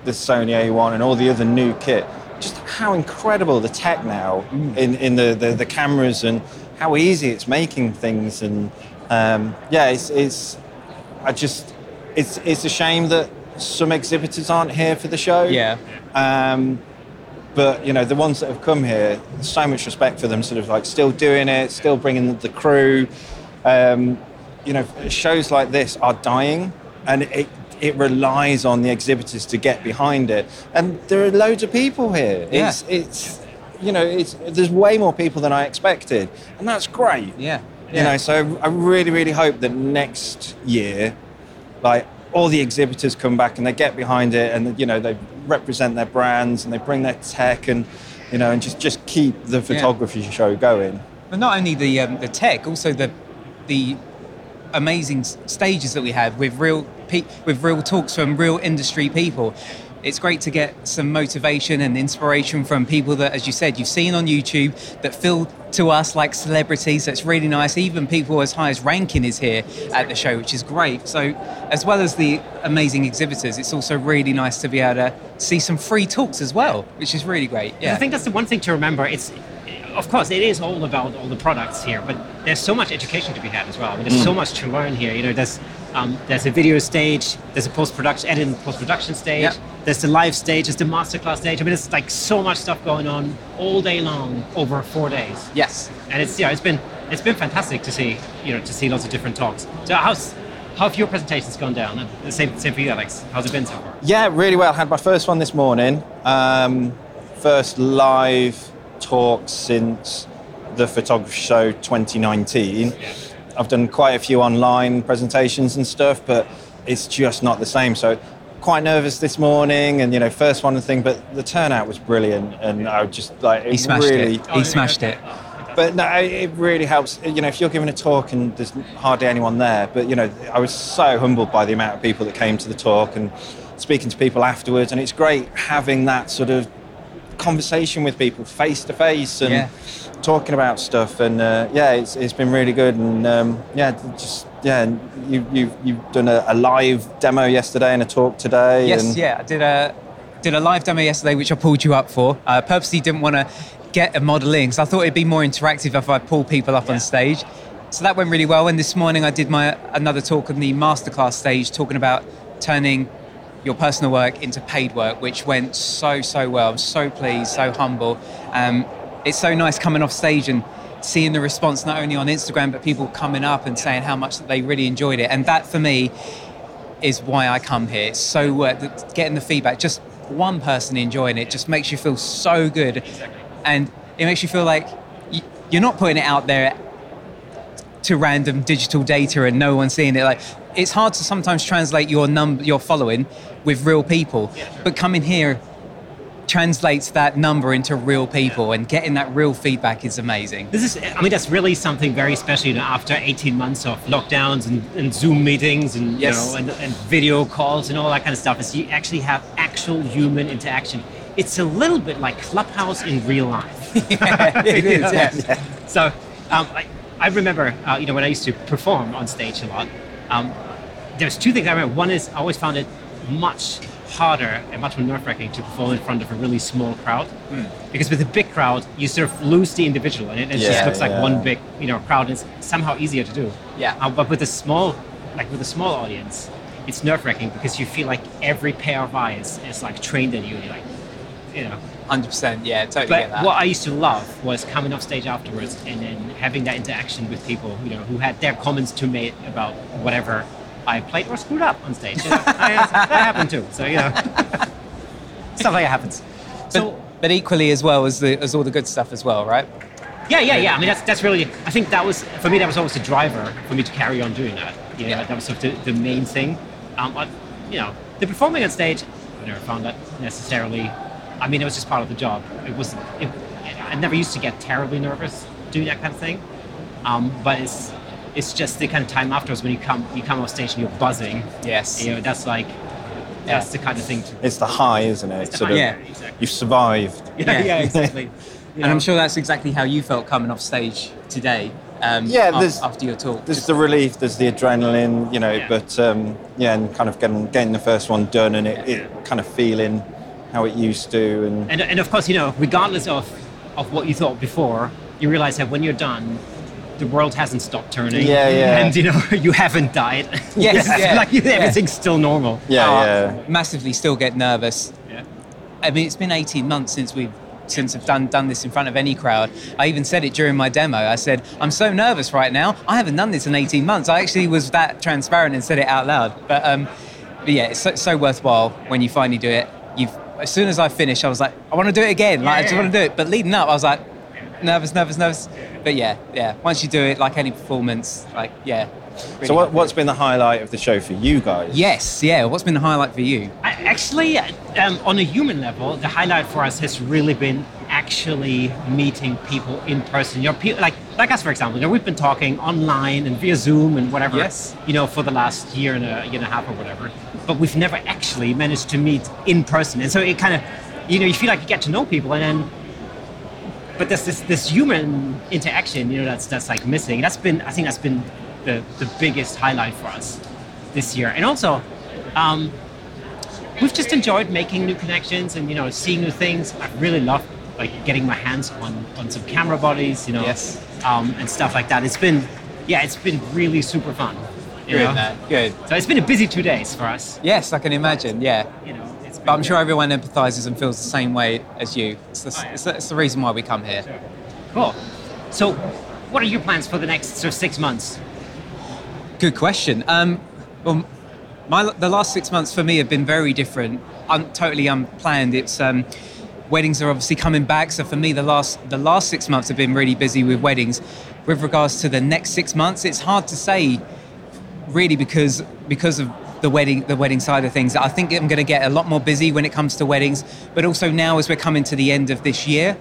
the Sony A1 and all the other new kit, just how incredible the tech now in, in the, the, the cameras and how easy it's making things. And um, yeah, it's, it's I just it's it's a shame that some exhibitors aren't here for the show. Yeah. Um, but you know the ones that have come here, so much respect for them. Sort of like still doing it, still bringing the crew. Um, you know, shows like this are dying, and it it relies on the exhibitors to get behind it. And there are loads of people here. Yeah. It's it's you know it's there's way more people than I expected, and that's great. Yeah. You know, so I really, really hope that next year, like all the exhibitors come back and they get behind it, and you know they represent their brands and they bring their tech and you know and just just keep the photography show going. But not only the um, the tech, also the the amazing stages that we have with real pe- with real talks from real industry people. It's great to get some motivation and inspiration from people that, as you said, you've seen on YouTube that feel to us like celebrities. That's really nice. Even people as high as Rankin is here at the show, which is great. So, as well as the amazing exhibitors, it's also really nice to be able to see some free talks as well, which is really great. Yeah. I think that's the one thing to remember. It's of course it is all about all the products here, but there's so much education to be had as well. I mean, there's mm. so much to learn here. You know, there's um, there's a video stage, there's a post production, edit and post production stage, there's the live stage, there's the masterclass stage. I mean, it's like so much stuff going on all day long over four days. yes. and it's yeah, it's been it's been fantastic to see you know to see lots of different talks. So how's how have your presentations gone down? And the same same for you, Alex. How's it been so far? Yeah, really well. I Had my first one this morning. Um, first live talk since the photography show 2019. I've done quite a few online presentations and stuff, but it's just not the same. So quite nervous this morning, and you know, first one and thing, but the turnout was brilliant, and I was just like, it He smashed really, it. He smashed it. but no, it really helps. You know, if you're giving a talk and there's hardly anyone there, but you know, I was so humbled by the amount of people that came to the talk and speaking to people afterwards, and it's great having that sort of conversation with people face to face and Yeah. Talking about stuff. And uh, yeah, it's, it's been really good. And um, yeah, just yeah, you you you've done a, a live demo yesterday and a talk today. Yes, and yeah. I did a did a live demo yesterday, which I pulled you up for. I purposely didn't want to get a model in because I thought it'd be more interactive if I pull people up on stage. So that went really well. And this morning I did my another talk on the masterclass stage, talking about turning your personal work into paid work, which went so so well. I'm so pleased, so humble. Um, it's so nice coming off stage and seeing the response not only on Instagram but people coming up and saying how much that they really enjoyed it. And that for me is why I come here. It's so worth getting the feedback. Just one person enjoying it just makes you feel so good, and it makes you feel like you're not putting it out there to random digital data and no one's seeing it. Like it's hard to sometimes translate your number, your following, with real people, but coming here translates that number into real people, and getting that real feedback is amazing. This is, I mean, that's really something very special. You know, after 18 months of lockdowns and, and Zoom meetings and Yes. you know and, and video calls and all that kind of stuff, is you actually have actual human interaction. It's a little bit like Clubhouse in real life. it is, yeah. So um, I, I remember, uh, you know, when I used to perform on stage a lot, um, there's two things I remember. One is I always found it much harder and much more nerve-wracking to perform in front of a really small crowd, because with a big crowd, you sort of lose the individual, and it, it just Yeah, looks like yeah. one big, you know, crowd. And it's somehow easier to do. Yeah. Uh, but with a small, like with a small audience, it's nerve-wracking because you feel like every pair of eyes is like trained at you. and You're like, you know, Hundred percent, yeah, totally but get that. what I used to love was coming off stage afterwards and then having that interaction with people, you know, who had their comments to make about whatever I played or screwed up on stage. You know, I- that happened too. So you know, stuff like that happens. So but, but equally as well as the as all the good stuff as well, right? yeah, yeah, yeah. I mean, that's that's really. I think that was for me. That was always the driver for me to carry on doing that. You know, Yeah. that was sort of the, the main thing. Um, but, you know, the performing on stage, I never found that necessarily. I mean, it was just part of the job. It was. It, I never used to get terribly nervous doing that kind of thing. Um, but it's it's just the kind of time afterwards when you come you come off stage and you're buzzing. Yes. You know, that's like that's the kind of thing. To, it's the high, isn't it? the Sort high, of, yeah. exactly. You've survived. Yeah, Yeah. yeah, exactly. You And? I'm sure that's exactly how you felt coming off stage today. Um, Yeah, af- after your talk. There's the relief, there's the adrenaline, you know, Yeah. but um, yeah, and kind of getting getting the first one done and it, it kind of feeling how it used to, and And, and of course, you know, regardless of, of what you thought before, you realize that when you're done, the world hasn't stopped turning. Yeah, yeah. And, you know, you haven't died. Yes, yeah, like yeah. everything's still normal. yeah, Oh, yeah. massively still get nervous. Yeah. I mean, it's been 18 months since we've since I've done done this in front of any crowd. I even said it during my demo. I said, "I'm so nervous right now. I haven't done this in 18 months." I actually was that transparent and said it out loud. But, um, but yeah, it's so, so worthwhile when you finally do it. You've as soon as I finished, I was like, "I want to do it again. Like, I just want to do it." But leading up, I was like, nervous, nervous, nervous. But yeah, yeah. Once you do it, like any performance, like yeah. really So what, what's been the highlight of the show for you guys? Yes, yeah. What's been the highlight for you? I, actually, um, on a human level, the highlight for us has really been actually meeting people in person. You know, pe- like like us, for example. You know, we've been talking online and via Zoom and whatever. Yes. You know, for the last year and a year and a half or whatever. But we've never actually managed to meet in person, and so it kind of, you know, you feel like you get to know people, and then. But there's this this human interaction, you know, that's that's like missing. That's been, I think, that's been the the biggest highlight for us this year, and also. Um, we've just enjoyed making new connections and you know seeing new things. I really love like getting my hands on on some camera bodies, you know, Yes. um, and stuff like that. It's been yeah, it's been really super fun. You Good, know? man. Good. So it's been a busy two days for us. Yes, I can imagine. Yeah. You know, But I'm sure everyone empathizes and feels the same way as you. It's the, it's the, it's the reason why we come here. cool. So, what are your plans for the next sort of six months? Good question. Um, well, My the last six months for me have been very different, un, totally unplanned. It's um, weddings are obviously coming back, so for me the last the last six months have been really busy with weddings. With regards to the next six months, it's hard to say, really, because because of the wedding the wedding side of things. I think I'm going to get a lot more busy when it comes to weddings, but also now as we're coming to the end of this year.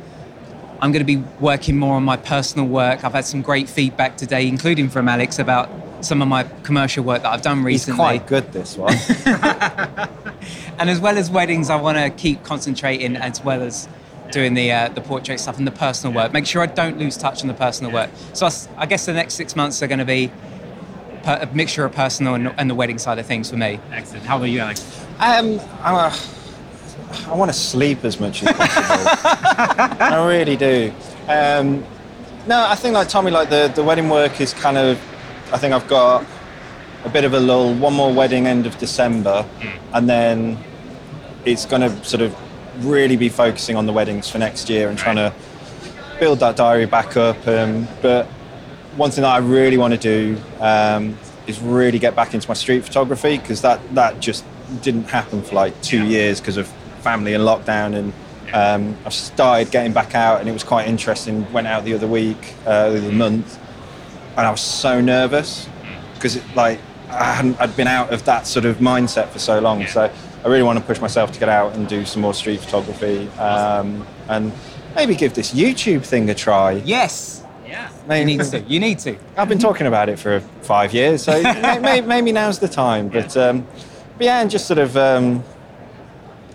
I'm going to be working more on my personal work. I've had some great feedback today, including from Alex, about some of my commercial work that I've done recently. He's quite good, this one. And as well as weddings, I want to keep concentrating as well as doing the uh, the portrait stuff and the personal work. Make sure I don't lose touch on the personal work. So I guess the next six months are going to be a mixture of personal and, and the wedding side of things for me. Excellent. How about you, Alex? Um, I'm a, I want to sleep as much as possible. I really do. Um, no, I think like Tommy, like the, the wedding work is kind of. I think I've got a bit of a lull. One more wedding end of December, and then it's going to sort of really be focusing on the weddings for next year and trying to build that diary back up. Um, but one thing that I really want to do um, is really get back into my street photography because that that just didn't happen for like two years because of family and lockdown and. Um, I've started getting back out, and it was quite interesting. Went out the other week, uh, the other month, and I was so nervous because like I hadn't I'd been out of that sort of mindset for so long. So I really want to push myself to get out and do some more street photography um, and maybe give this YouTube thing a try. Yes, Yeah. you Maybe, need to. You need to. I've been talking about it for five years, so may, may, maybe now's the time. But, um, but yeah, and just sort of um,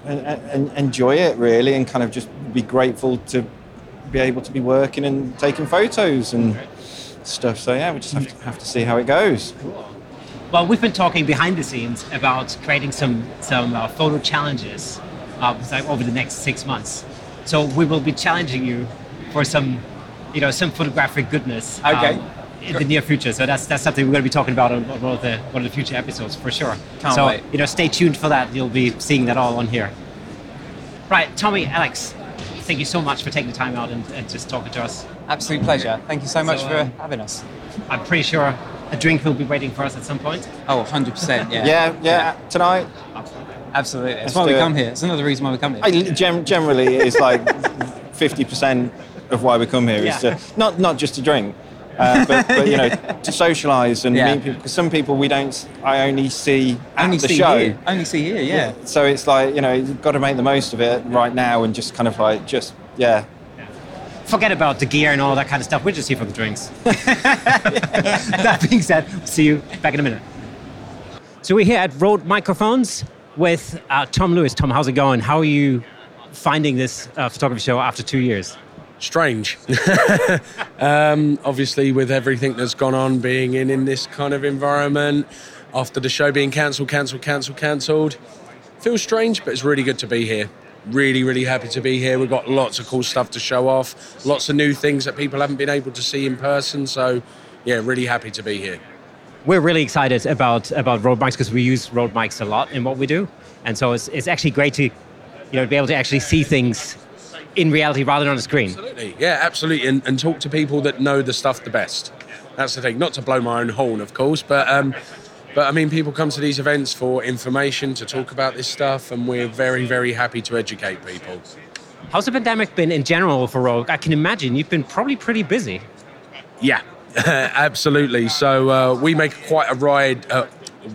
and, and enjoy it really, and kind of just be grateful to be able to be working and taking photos and stuff. So yeah, we just have to have to see how it goes. Cool. Well, we've been talking behind the scenes about creating some some uh, photo challenges uh, over the next six months. So we will be challenging you for some, you know, some photographic goodness. um, Okay. in the near future, so that's that's something we're going to be talking about on, on one of the one of the future episodes for sure. Can't so wait. you know, stay tuned for that. You'll be seeing that all on here. Right, Tommy, Alex, thank you so much for taking the time out and, and just talking to us. Absolute pleasure. Thank you so much So, for um, having us. I'm pretty sure a drink will be waiting for us at some point. Oh, 100%. Yeah. Yeah, yeah. Tonight, Absolutely. That's Let's why we it. come here. It's another reason why we come here. I, gem, generally, it's like fifty percent of why we come here is Yeah. to not not just to drink, uh, but, but you know to socialise and Yeah. meet people. Because some people we don't. I only see at Only the see show. here. Only see here, yeah. So it's like you know you've got to make the most of it right now and just kind of like just yeah. forget about the gear and all that kind of stuff. We're just here for the drinks. that being said, see you back in a minute. So we're here at Rode Microphones with uh, Tom Lewis. Tom, how's it going? How are you finding this uh, photography show after two years? Strange. um, obviously, with everything that's gone on, being in in this kind of environment, after the show being cancelled, cancelled, cancelled, cancelled, feels strange, but it's really good to be here. Really, really happy to be here. We've got lots of cool stuff to show off, lots of new things that people haven't been able to see in person. So, yeah, really happy to be here. We're really excited about about Rode mics because we use Rode mics a lot in what we do, and so it's, it's actually great to you know be able to actually see things in reality rather than on a screen. Absolutely. Yeah, absolutely. And, and talk to people that know the stuff the best. That's the thing. Not to blow my own horn, of course, but um, but I mean, people come to these events for information to talk about this stuff, and we're very, very happy to educate people. How's the pandemic been in general for Rode? I can imagine you've been probably pretty busy. Yeah, absolutely. So uh, we make quite a wide, uh,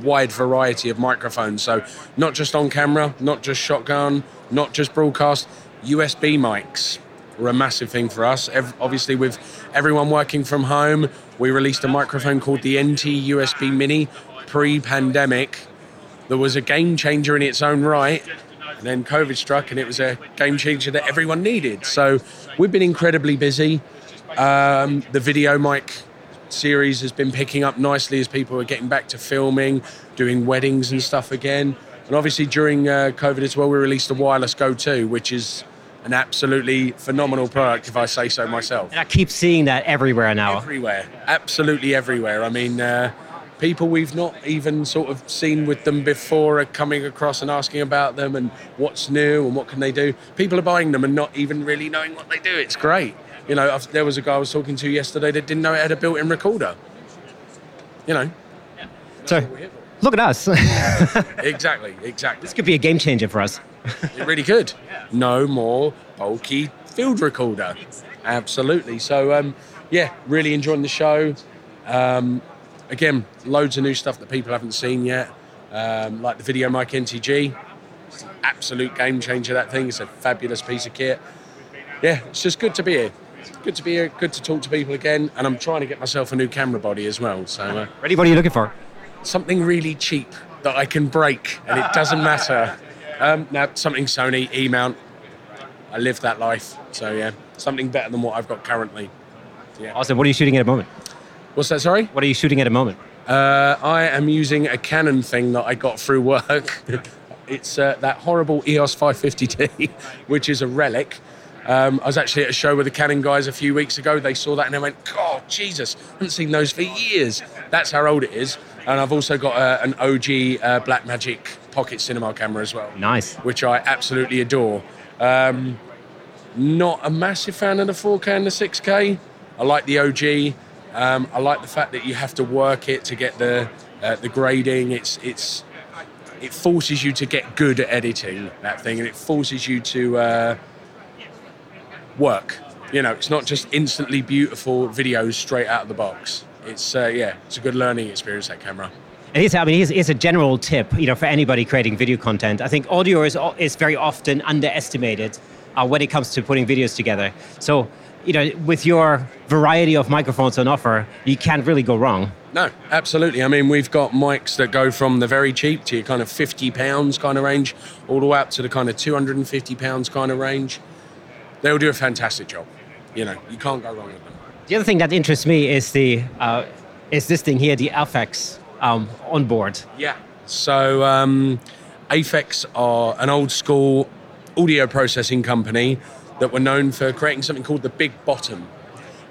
wide variety of microphones. So not just on camera, not just shotgun, not just broadcast. USB mics were a massive thing for us. Ev- obviously, with everyone working from home, we released a microphone called the NT USB Mini pre-pandemic. There was a game changer in its own right. And then COVID struck, and it was a game changer that everyone needed. So we've been incredibly busy. Um, the video mic series has been picking up nicely as people are getting back to filming, doing weddings and stuff again. And obviously during uh, COVID as well, we released the Wireless Go 2, which is an absolutely phenomenal product, if I say so myself. And I keep seeing that everywhere now. Everywhere, absolutely everywhere. I mean, uh, people we've not even sort of seen with them before are coming across and asking about them and what's new and what can they do. People are buying them and not even really knowing what they do. It's great. You know, I've, there was a guy I was talking to yesterday that didn't know it had a built-in recorder. You know, So, Look at us. Exactly, exactly. this could be a game changer for us. It really could. No more bulky field recorder. Absolutely. So, um, yeah, really enjoying the show. Um, again, loads of new stuff that people haven't seen yet, um, like the Video Mic NTG. It's an absolute game changer. That thing It's a fabulous piece of kit. Yeah, it's just good to be here. Good to be here. Good to talk to people again. And I'm trying to get myself a new camera body as well. So. Uh, Ready? What are you looking for? something really cheap that I can break and it doesn't matter. Um, now, something Sony E mount. I live that life. So, yeah, something better than what I've got currently. Yeah. Awesome. What are you shooting at the moment? What's that, sorry? What are you shooting at the moment? Uh, I am using a Canon thing that I got through work. it's uh, that horrible EOS 550D, which is a relic. Um, I was actually at a show with the Canon guys a few weeks ago. They saw that and they went, God, Jesus, I haven't seen those for years. That's how old it is. And I've also got uh, an OG uh, Blackmagic pocket cinema camera as well. Nice. Which I absolutely adore. Um, not a massive fan of the 4K and the 6K. I like the OG. Um, I like the fact that you have to work it to get the uh, the grading. It's it's it forces you to get good at editing that thing, and it forces you to uh, work. You know, it's not just instantly beautiful videos straight out of the box. It's uh, yeah, it's a good learning experience that camera. And here's, I mean, here's a general tip, you know, for anybody creating video content. I think audio is, is very often underestimated uh, when it comes to putting videos together. So, you know, with your variety of microphones on offer, you can't really go wrong. No, absolutely. I mean, we've got mics that go from the very cheap to your kind of 50 pounds kind of range, all the way up to the kind of 250 pounds kind of range. They'll do a fantastic job. You know, you can't go wrong with them. The other thing that interests me is the uh, is this thing here, the Aphex um, on board. Yeah. So, um, Aphex are an old school audio processing company that were known for creating something called the Big Bottom.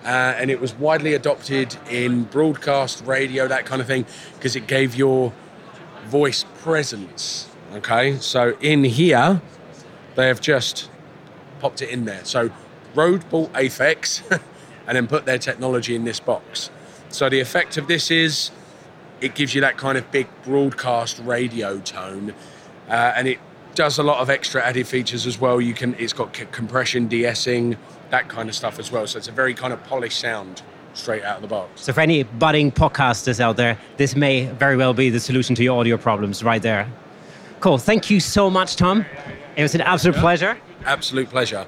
Uh, and it was widely adopted in broadcast, radio, that kind of thing, because it gave your voice presence. Okay, so in here, they have just popped it in there. So Rode bought Aphex and then put their technology in this box. So the effect of this is it gives you that kind of big broadcast radio tone, uh, and it does a lot of extra added features as well. You can it's got c- compression, de-essing, that kind of stuff as well. So it's a very kind of polished sound straight out of the box. So for any budding podcasters out there, this may very well be the solution to your audio problems right there. Cool. Thank you so much, Tom. It was an absolute pleasure. Absolute pleasure.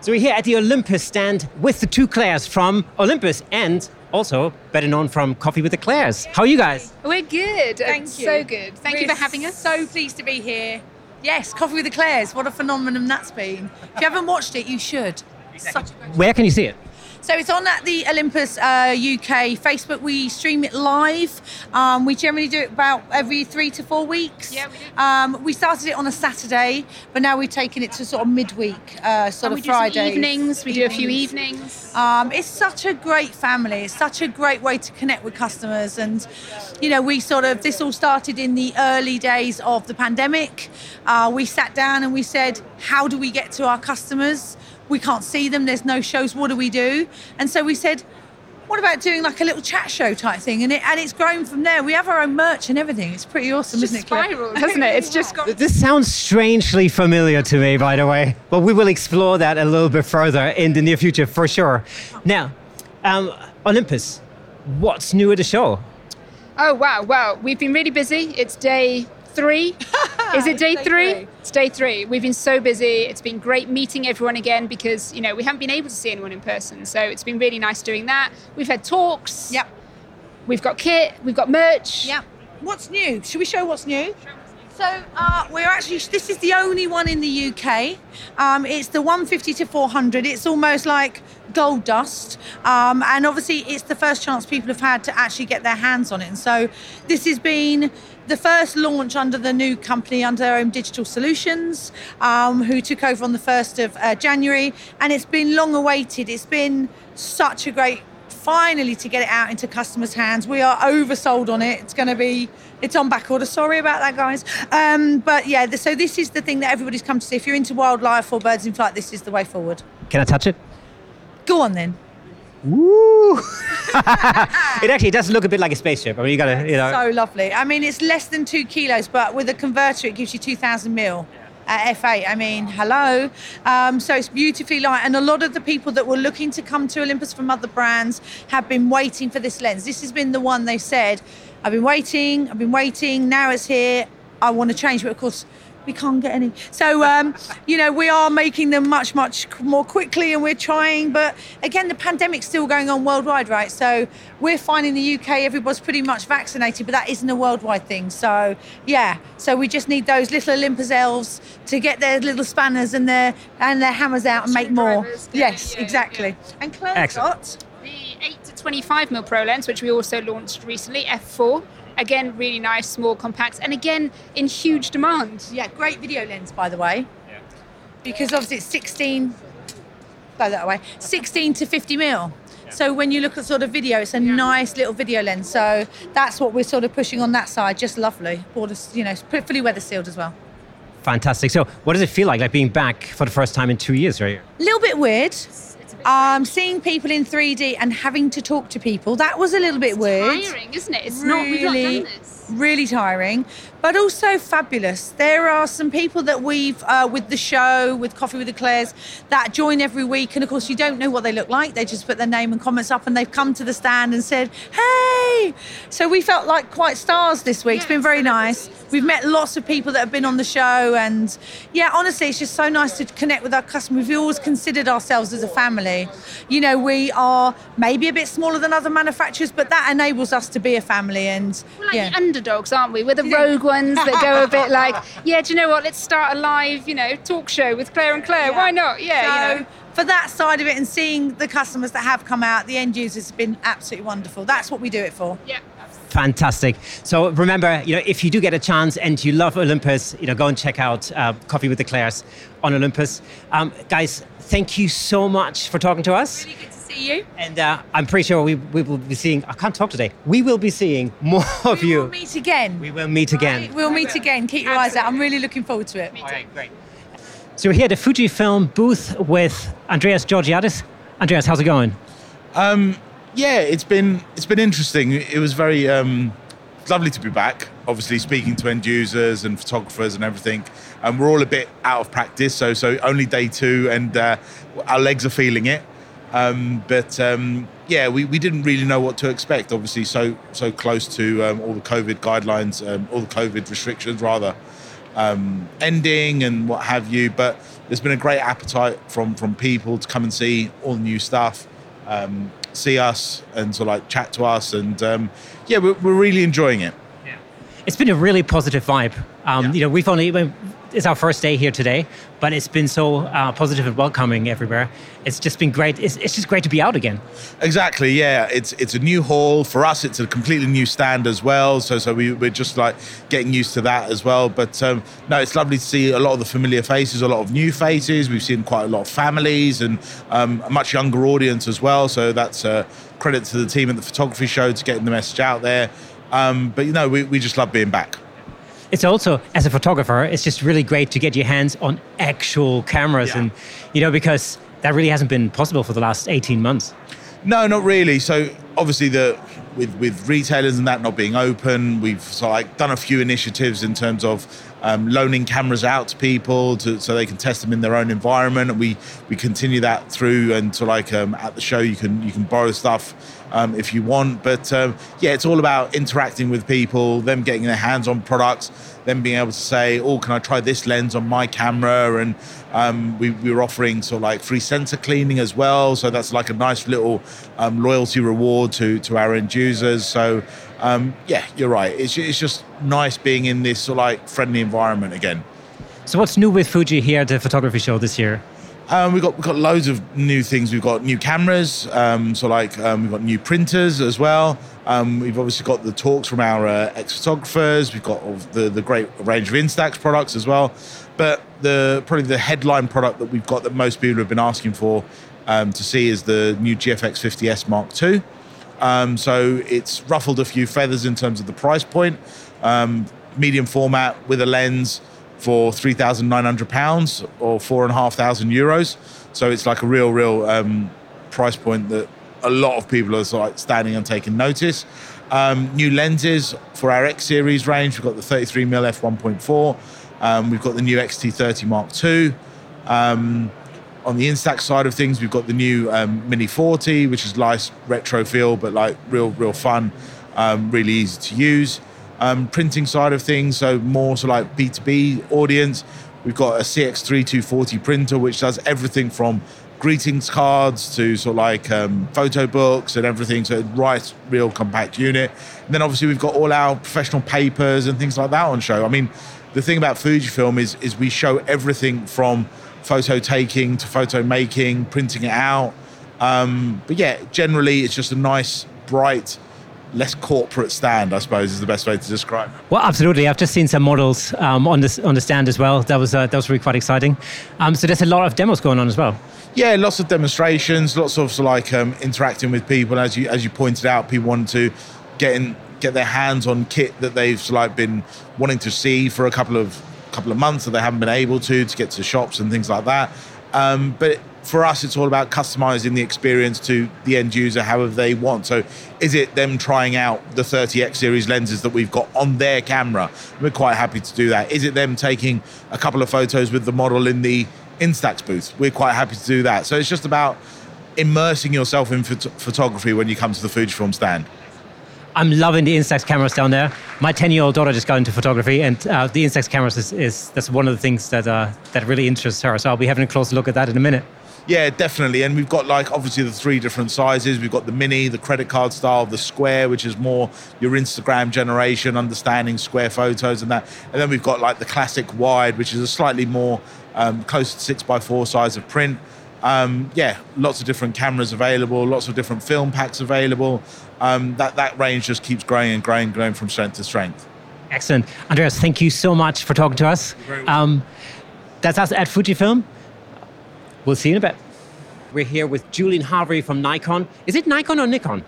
So we're here at the Olympus stand with the two Claires from Olympus and also better known from Coffee with the Claires. How are you guys? We're good. Thank It's you. So good. Thank you We're for having us. So pleased to be here. Yes, Coffee with the Claires. What a phenomenon that's been. If you haven't watched it, you should. Such a great Where can you see it? So it's on at the Olympus uh, UK Facebook. We stream it live. Um, we generally do it about every three to four weeks. Yeah, we do. Um, we started it on a Saturday, but now we've taken it to sort of midweek, uh, sort And we of Friday. evenings. We do a few evenings. Um, it's such a great family. It's such a great way to connect with customers. And, you know, we sort of, this all started in the early days of the pandemic. Uh, we sat down and we said, how do we get to our customers? We can't see them, there's no shows. What do we do? And so we said, what about doing like a little chat show type thing? And it and it's grown from there. We have our own merch and everything. It's pretty awesome, It's isn't just it? Claire? spiraled, hasn't it? It's just got. This sounds strangely familiar to me, by the way. But we will explore that a little bit further in the near future for sure. Now, um, Olympus, what's new at the show? Oh wow! Well, we've been really busy. It's day three. Is it day Day three? three. It's day three. We've been so busy. It's been great meeting everyone again because you know we haven't been able to see anyone in person. So it's been really nice doing that. We've had talks. Yep. We've got kit. We've got merch. Yeah. What's new? Should we show what's new? So uh, we're actually this is the only one in the UK. Um, it's the 150 to 400. It's almost like gold dust, um, and obviously it's the first chance people have had to actually get their hands on it. And so this has been the first launch under the new company under their OM digital solutions, um, who took over on the 1st of uh, January, and it's been long awaited. It's been such a great finally to get it out into customers' hands. We are oversold on it. It's going to be, it's on back order. Sorry about that, guys. Um, but yeah, the, so this is the thing that everybody's come to see. If you're into wildlife or birds in flight, this is the way forward. Can I touch it? Go on then. Woo! it actually does look a bit like a spaceship. I mean, you gotta, you know. So lovely. I mean, it's less than two kilos, but with a converter, it gives you 2,000 mil at F8. I mean, hello. Um, so it's beautifully light. And a lot of the people that were looking to come to Olympus from other brands have been waiting for this lens. This has been the one they said, I've been waiting, I've been waiting, now it's here. I want to change. But of course, we can't get any. So, um, you know, we are making them much, much more quickly and we're trying. But again, the pandemic's still going on worldwide, right? So we're finding the UK, everybody's pretty much vaccinated, but that isn't a worldwide thing. So, yeah. So we just need those little Olympus elves to get their little spanners and their and their hammers out and make more. Screwdrivers, yeah, Yes, yeah, exactly. And Claire's Excellent. got The 8 to 25 mil Pro lens, which we also launched recently, f4. Again, really nice, small, compact, and again in huge demand. Yeah, great video lens, by the way. Yeah. Because obviously it's 16, go that way, 16 to 50 mil. So when you look at sort of video, it's a nice little video lens. So that's what we're sort of pushing on that side. Just lovely. Border, you know, fully weather sealed as well. Fantastic. So, what does it feel like, like being back for the first time in two years, right? A little bit weird. Um, seeing people in 3D and having to talk to people, that was a little bit weird. Tiring, isn't it? It's not. We've not really, done this. Really tiring, but also fabulous. There are some people that we've uh, with the show, with Coffee with the Claires, that join every week, and of course you don't know what they look like. They just put their name and comments up, and they've come to the stand and said, "Hey!" So we felt like quite stars this week. it's been very nice. We've met lots of people that have been on the show, and yeah, honestly, it's just so nice to connect with our customers. We've always considered ourselves as a family. You know, we are maybe a bit smaller than other manufacturers, but that enables us to be a family. And We're like yeah. the underdogs, aren't we? We're the rogue ones that go a bit like, yeah, do you know what? Let's start a live, you know, talk show with Claire and Claire. Why not? Yeah, you know. for that side of it and seeing the customers that have come out, the end users have been absolutely wonderful. That's what we do it for. Yeah. Fantastic. So remember, you know, if you do get a chance and you love Olympus, you know, go and check out uh, Coffee with the Claires on Olympus. Um, guys, thank you so much for talking to us. Really good to see you. And uh, I'm pretty sure we, we will be seeing, I can't talk today, we will be seeing more of We you. will meet again. we will meet again. We'll meet again. Keep your eyes out. I'm really looking forward to it. All right, great. So we're here at the Fujifilm booth with Andreas Georgiadis. Andreas, how's it going? yeah, it's been it's been interesting. It was very um, lovely to be back. Obviously, speaking to end users and photographers and everything. And we're all a bit out of practice, so so only day two, and uh, our legs are feeling it. Um, but um, yeah, we, we didn't really know what to expect. Obviously, so so close to um, all the COVID guidelines, um, all the COVID restrictions, rather um, ending and what have you. But there's been a great appetite from from people to come and see all the new stuff, um, see us, and sort of like chat to us. And um, yeah, we're, we're really enjoying it. Yeah. It's been a really positive vibe. Um, Yeah. You know, we've only it's our first day here today, but it's been so uh, positive and welcoming everywhere. It's just been great. It's, it's just great to be out again. Exactly. Yeah, it's it's a new hall for us. It's a completely new stand as well. So so we we're just like getting used to that as well. But um, no, it's lovely to see a lot of the familiar faces, a lot of new faces. We've seen quite a lot of families and um, a much younger audience as well. So that's uh, credit to the team at the photography show to getting the message out there. Um, but you know, we, we just love being back. It's also, as a photographer, it's just really great to get your hands on actual cameras, Yeah. and you know, because that really hasn't been possible for the last eighteen months. No, not really. So obviously the with with retailers and that not being open, we've sort of like done a few initiatives in terms of um, loaning cameras out to people to, so they can test them in their own environment. And we we continue that through and so like um, at the show you can you can borrow stuff um, if you want. But um, yeah, it's all about interacting with people, them getting their hands on products, them being able to say, "Oh, can I try this lens on my camera?" And um, we, we were offering sort of like free sensor cleaning as well, so that's like a nice little um, loyalty reward to to our end users. So um, yeah, you're right. It's it's just nice being in this sort of like friendly environment again. So, what's new with Fuji here at the photography show this year? Um, we've got we've got loads of new things. We've got new cameras, um, so like um, we've got new printers as well. Um, we've obviously got the talks from our uh, X photographers. We've got the the great range of Instax products as well. But the probably the headline product that we've got that most people have been asking for um, to see is the new GFX 50s Mark II. Um, so it's ruffled a few feathers in terms of the price point. Um, medium format with a lens for three thousand nine hundred pounds or four and a half thousand euros. So it's like a real, real um, price point that a lot of people are sort of standing and taking notice. Um, new lenses for our X series range. We've got the 33mm f1.4. Um, we've got the new XT30 Mark II. Um, on the Instax side of things, we've got the new um, Mini 40, which is nice retro feel, but like real, real fun, um, really easy to use. Um, printing side of things, so more so like B2B audience. We've got a CX3240 printer, which does everything from greetings cards to sort of like um, photo books and everything. So right, real compact unit. And then obviously we've got all our professional papers and things like that on show. I mean, the thing about Fujifilm is is we show everything from photo taking to photo making, printing it out. Um, but yeah, generally it's just a nice, bright, less corporate stand. I suppose is the best way to describe. it. Well, absolutely. I've just seen some models um, on this on the stand as well. That was uh, that was really quite exciting. Um, so there's a lot of demos going on as well. Yeah, lots of demonstrations, lots of, like um, interacting with people. As you as you pointed out, people want to get in, get their hands on kit that they've like been wanting to see for a couple of couple of months that they haven't been able to to get to shops and things like that. Um, but for us, it's all about customizing the experience to the end user however they want. So, is it them trying out the 30x series lenses that we've got on their camera? We're quite happy to do that. Is it them taking a couple of photos with the model in the Instax booth? We're quite happy to do that. So, it's just about immersing yourself in phot- photography when you come to the Fujifilm stand. I'm loving the Instax cameras down there. My 10 year old daughter just got into photography, and uh, the Instax cameras is, is that's one of the things that uh, that really interests her. So I'll be having a closer look at that in a minute. Yeah, definitely. And we've got like obviously the three different sizes. We've got the mini, the credit card style, the square, which is more your Instagram generation, understanding square photos and that. And then we've got like the classic wide, which is a slightly more um, close to six by four size of print. Um, yeah, lots of different cameras available, lots of different film packs available. Um, that that range just keeps growing and growing, growing from strength to strength. Excellent. Andreas, thank you so much for talking to us. Um, that's us at Fujifilm. We'll see you in a bit. We're here with Julian Harvey from Nikon. Is it Nikon or Nikon?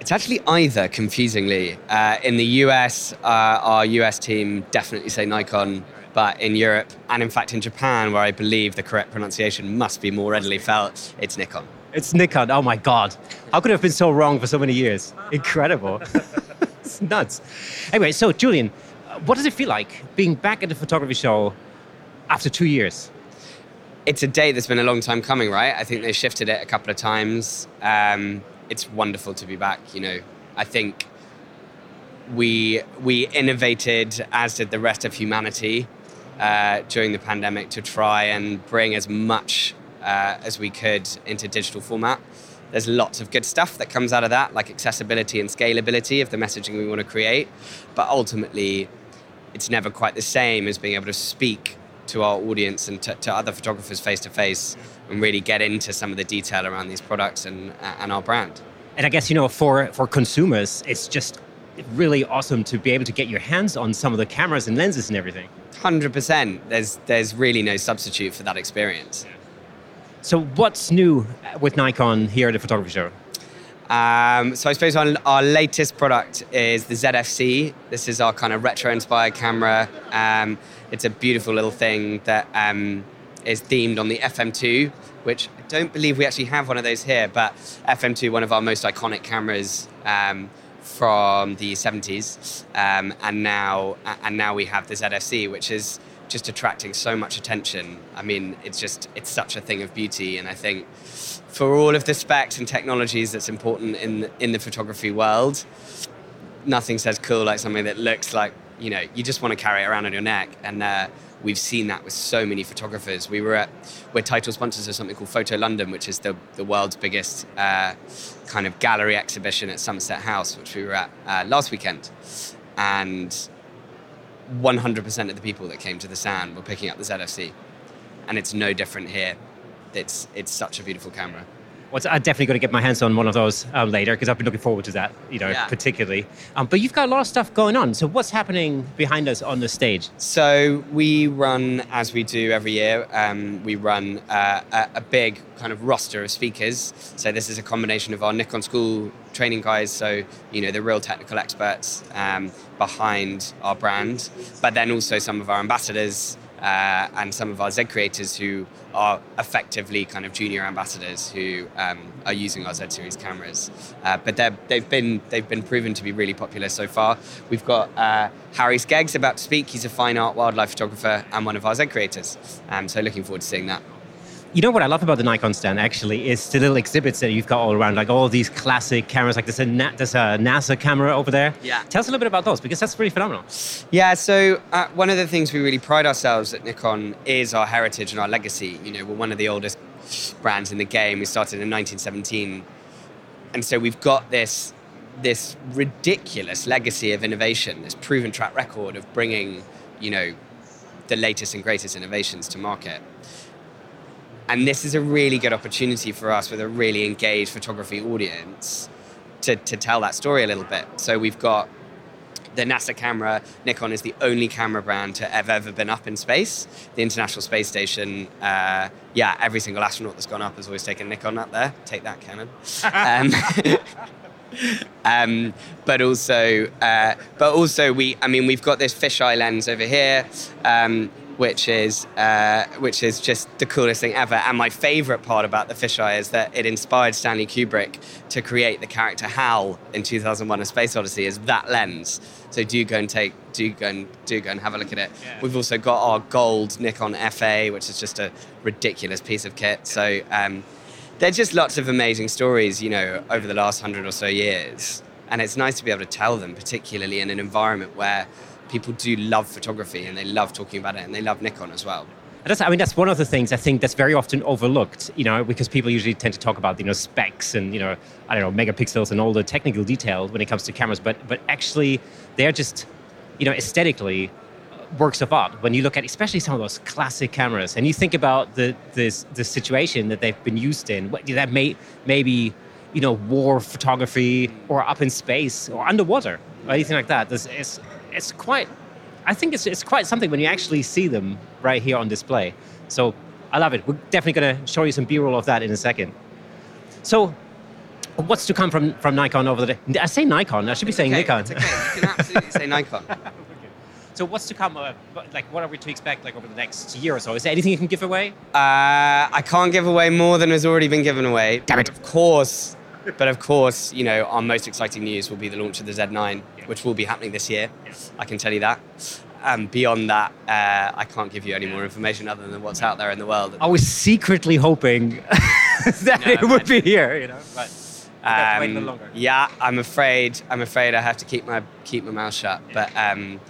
It's actually either, confusingly. Uh, in the US, uh, our US team definitely say Nikon, but in Europe and in fact in Japan, where I believe the correct pronunciation must be more readily felt, it's Nikon. It's Nikon. Oh my God. How could it have been so wrong for so many years? Incredible. it's nuts. Anyway, so Julian, what does it feel like being back at the photography show after two years? It's a day that's been a long time coming, right? I think they shifted it a couple of times. Um, it's wonderful to be back. You know, I think we we innovated, as did the rest of humanity, uh, during the pandemic to try and bring as much uh, as we could into digital format. There's lots of good stuff that comes out of that, like accessibility and scalability of the messaging we want to create. But ultimately, it's never quite the same as being able to speak to our audience and to, to other photographers face to face and really get into some of the detail around these products and, and our brand. And I guess, you know, for, for consumers, it's just really awesome to be able to get your hands on some of the cameras and lenses and everything. 100%. There's, there's really no substitute for that experience. So, what's new with Nikon here at the photography show? Um, so I suppose our, our latest product is the ZFC. This is our kind of retro-inspired camera. Um, it's a beautiful little thing that um, is themed on the FM2, which I don't believe we actually have one of those here, but FM2, one of our most iconic cameras um, from the 70s, um, and now and now we have the ZFC, which is just attracting so much attention. I mean, it's just it's such a thing of beauty, and I think for all of the specs and technologies that's important in in the photography world, nothing says cool like something that looks like you know you just want to carry it around on your neck. And uh, we've seen that with so many photographers. We were at we're title sponsors of something called Photo London, which is the the world's biggest uh, kind of gallery exhibition at Somerset House, which we were at uh, last weekend, and 100% of the people that came to the stand were picking up the ZFC. And it's no different here. It's, it's such a beautiful camera. I definitely got to get my hands on one of those um, later because I've been looking forward to that, you know, Yeah. particularly. Um, but you've got a lot of stuff going on. So what's happening behind us on the stage? So we run, as we do every year, um, we run uh, a, a big kind of roster of speakers. So this is a combination of our Nikon School training guys, so you know the real technical experts um, behind our brand, but then also some of our ambassadors uh, and some of our Z creators who are effectively kind of junior ambassadors who um, are using our Z series cameras. Uh, but they've been they've been proven to be really popular so far. We've got uh, Harry Skeggs about to speak. He's a fine art wildlife photographer and one of our Z creators. Um, so looking forward to seeing that. You know what I love about the Nikon stand actually is the little exhibits that you've got all around, like all these classic cameras. Like there's a Na- there's a NASA camera over there. Yeah. Tell us a little bit about those because that's pretty phenomenal. Yeah, so uh, one of the things we really pride ourselves at Nikon is our heritage and our legacy. You know, we're one of the oldest brands in the game. We started in 1917, and so we've got this this ridiculous legacy of innovation, this proven track record of bringing, you know, the latest and greatest innovations to market. And this is a really good opportunity for us with a really engaged photography audience to, to tell that story a little bit. So we've got the NASA camera. Nikon is the only camera brand to have ever been up in space. The International Space Station, uh, yeah, every single astronaut that's gone up has always taken Nikon up there. Take that, Canon. Um, um, but also, uh, but also, we. I mean, we've got this fisheye lens over here, um, which is uh, which is just the coolest thing ever. And my favorite part about the fisheye is that it inspired Stanley Kubrick to create the character Hal in 2001: A Space Odyssey. Is that lens? So do go and take, do go and do go and have a look at it. We've also got our gold Nikon FA, which is just a ridiculous piece of kit. So. Um, there's just lots of amazing stories, you know, over the last hundred or so years. And it's nice to be able to tell them, particularly in an environment where people do love photography and they love talking about it and they love Nikon as well. I mean, that's one of the things I think that's very often overlooked, you know, because people usually tend to talk about, you know, specs and, you know, I don't know, megapixels and all the technical detail when it comes to cameras, but, but actually they're just, you know, aesthetically works of art. When you look at especially some of those classic cameras and you think about the, this, the situation that they've been used in, what- that may, maybe, you know, war photography or up in space or underwater or anything like that, it's quite I think it's, it's quite something when you actually see them right here on display. So I love it. We're definitely going to show you some B-roll of that in a second. So what's to come from, from Nikon over the day? I say Nikon. I should be saying Okay, Nikon. It's okay. You can absolutely say Nikon. So what's to come? Uh, like what are we to expect like over the next year or so? Is there anything you can give away? Uh, I can't give away more than has already been given away. Damn it. Of course. But of course, you know, our most exciting news will be the launch of the Z9, which will be happening this year. I can tell you that. Um, beyond that, uh, I can't give you any more information other than what's out there in the world. I was secretly hoping that No, it would be here, you know. But we have to wait a little Um, longer. yeah, I'm afraid. I'm afraid I have to keep my keep my mouth shut. But um,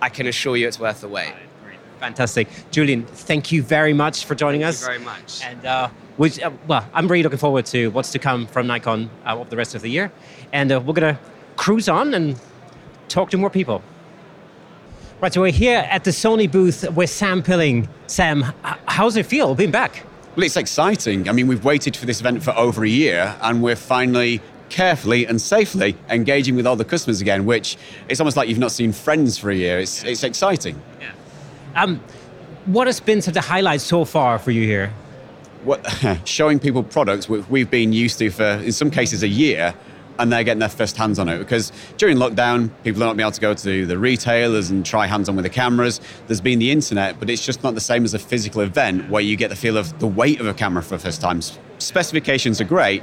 I can assure you, it's worth the wait. Fantastic. Julian, thank you very much for joining Thank us. you very much. And uh, which, uh, well, I'm really looking forward to what's to come from Nikon uh, over the rest of the year. And uh, we're going to cruise on and talk to more people. Right, so we're here at the Sony booth with Sam Pilling. Sam, how's it feel being back? Well, it's exciting. I mean, we've waited for this event for over a year, and we're finally carefully and safely engaging with all the customers again, which it's almost like you've not seen friends for a year. It's, it's exciting. Um, what has been some of the highlights so far for you here? What, showing people products which we've been used to for, in some cases, a year, and they're getting their first hands on it. Because during lockdown, people are not being able to go to the retailers and try hands on with the cameras. There's been the internet, but it's just not the same as a physical event where you get the feel of the weight of a camera for the first time. Specifications are great,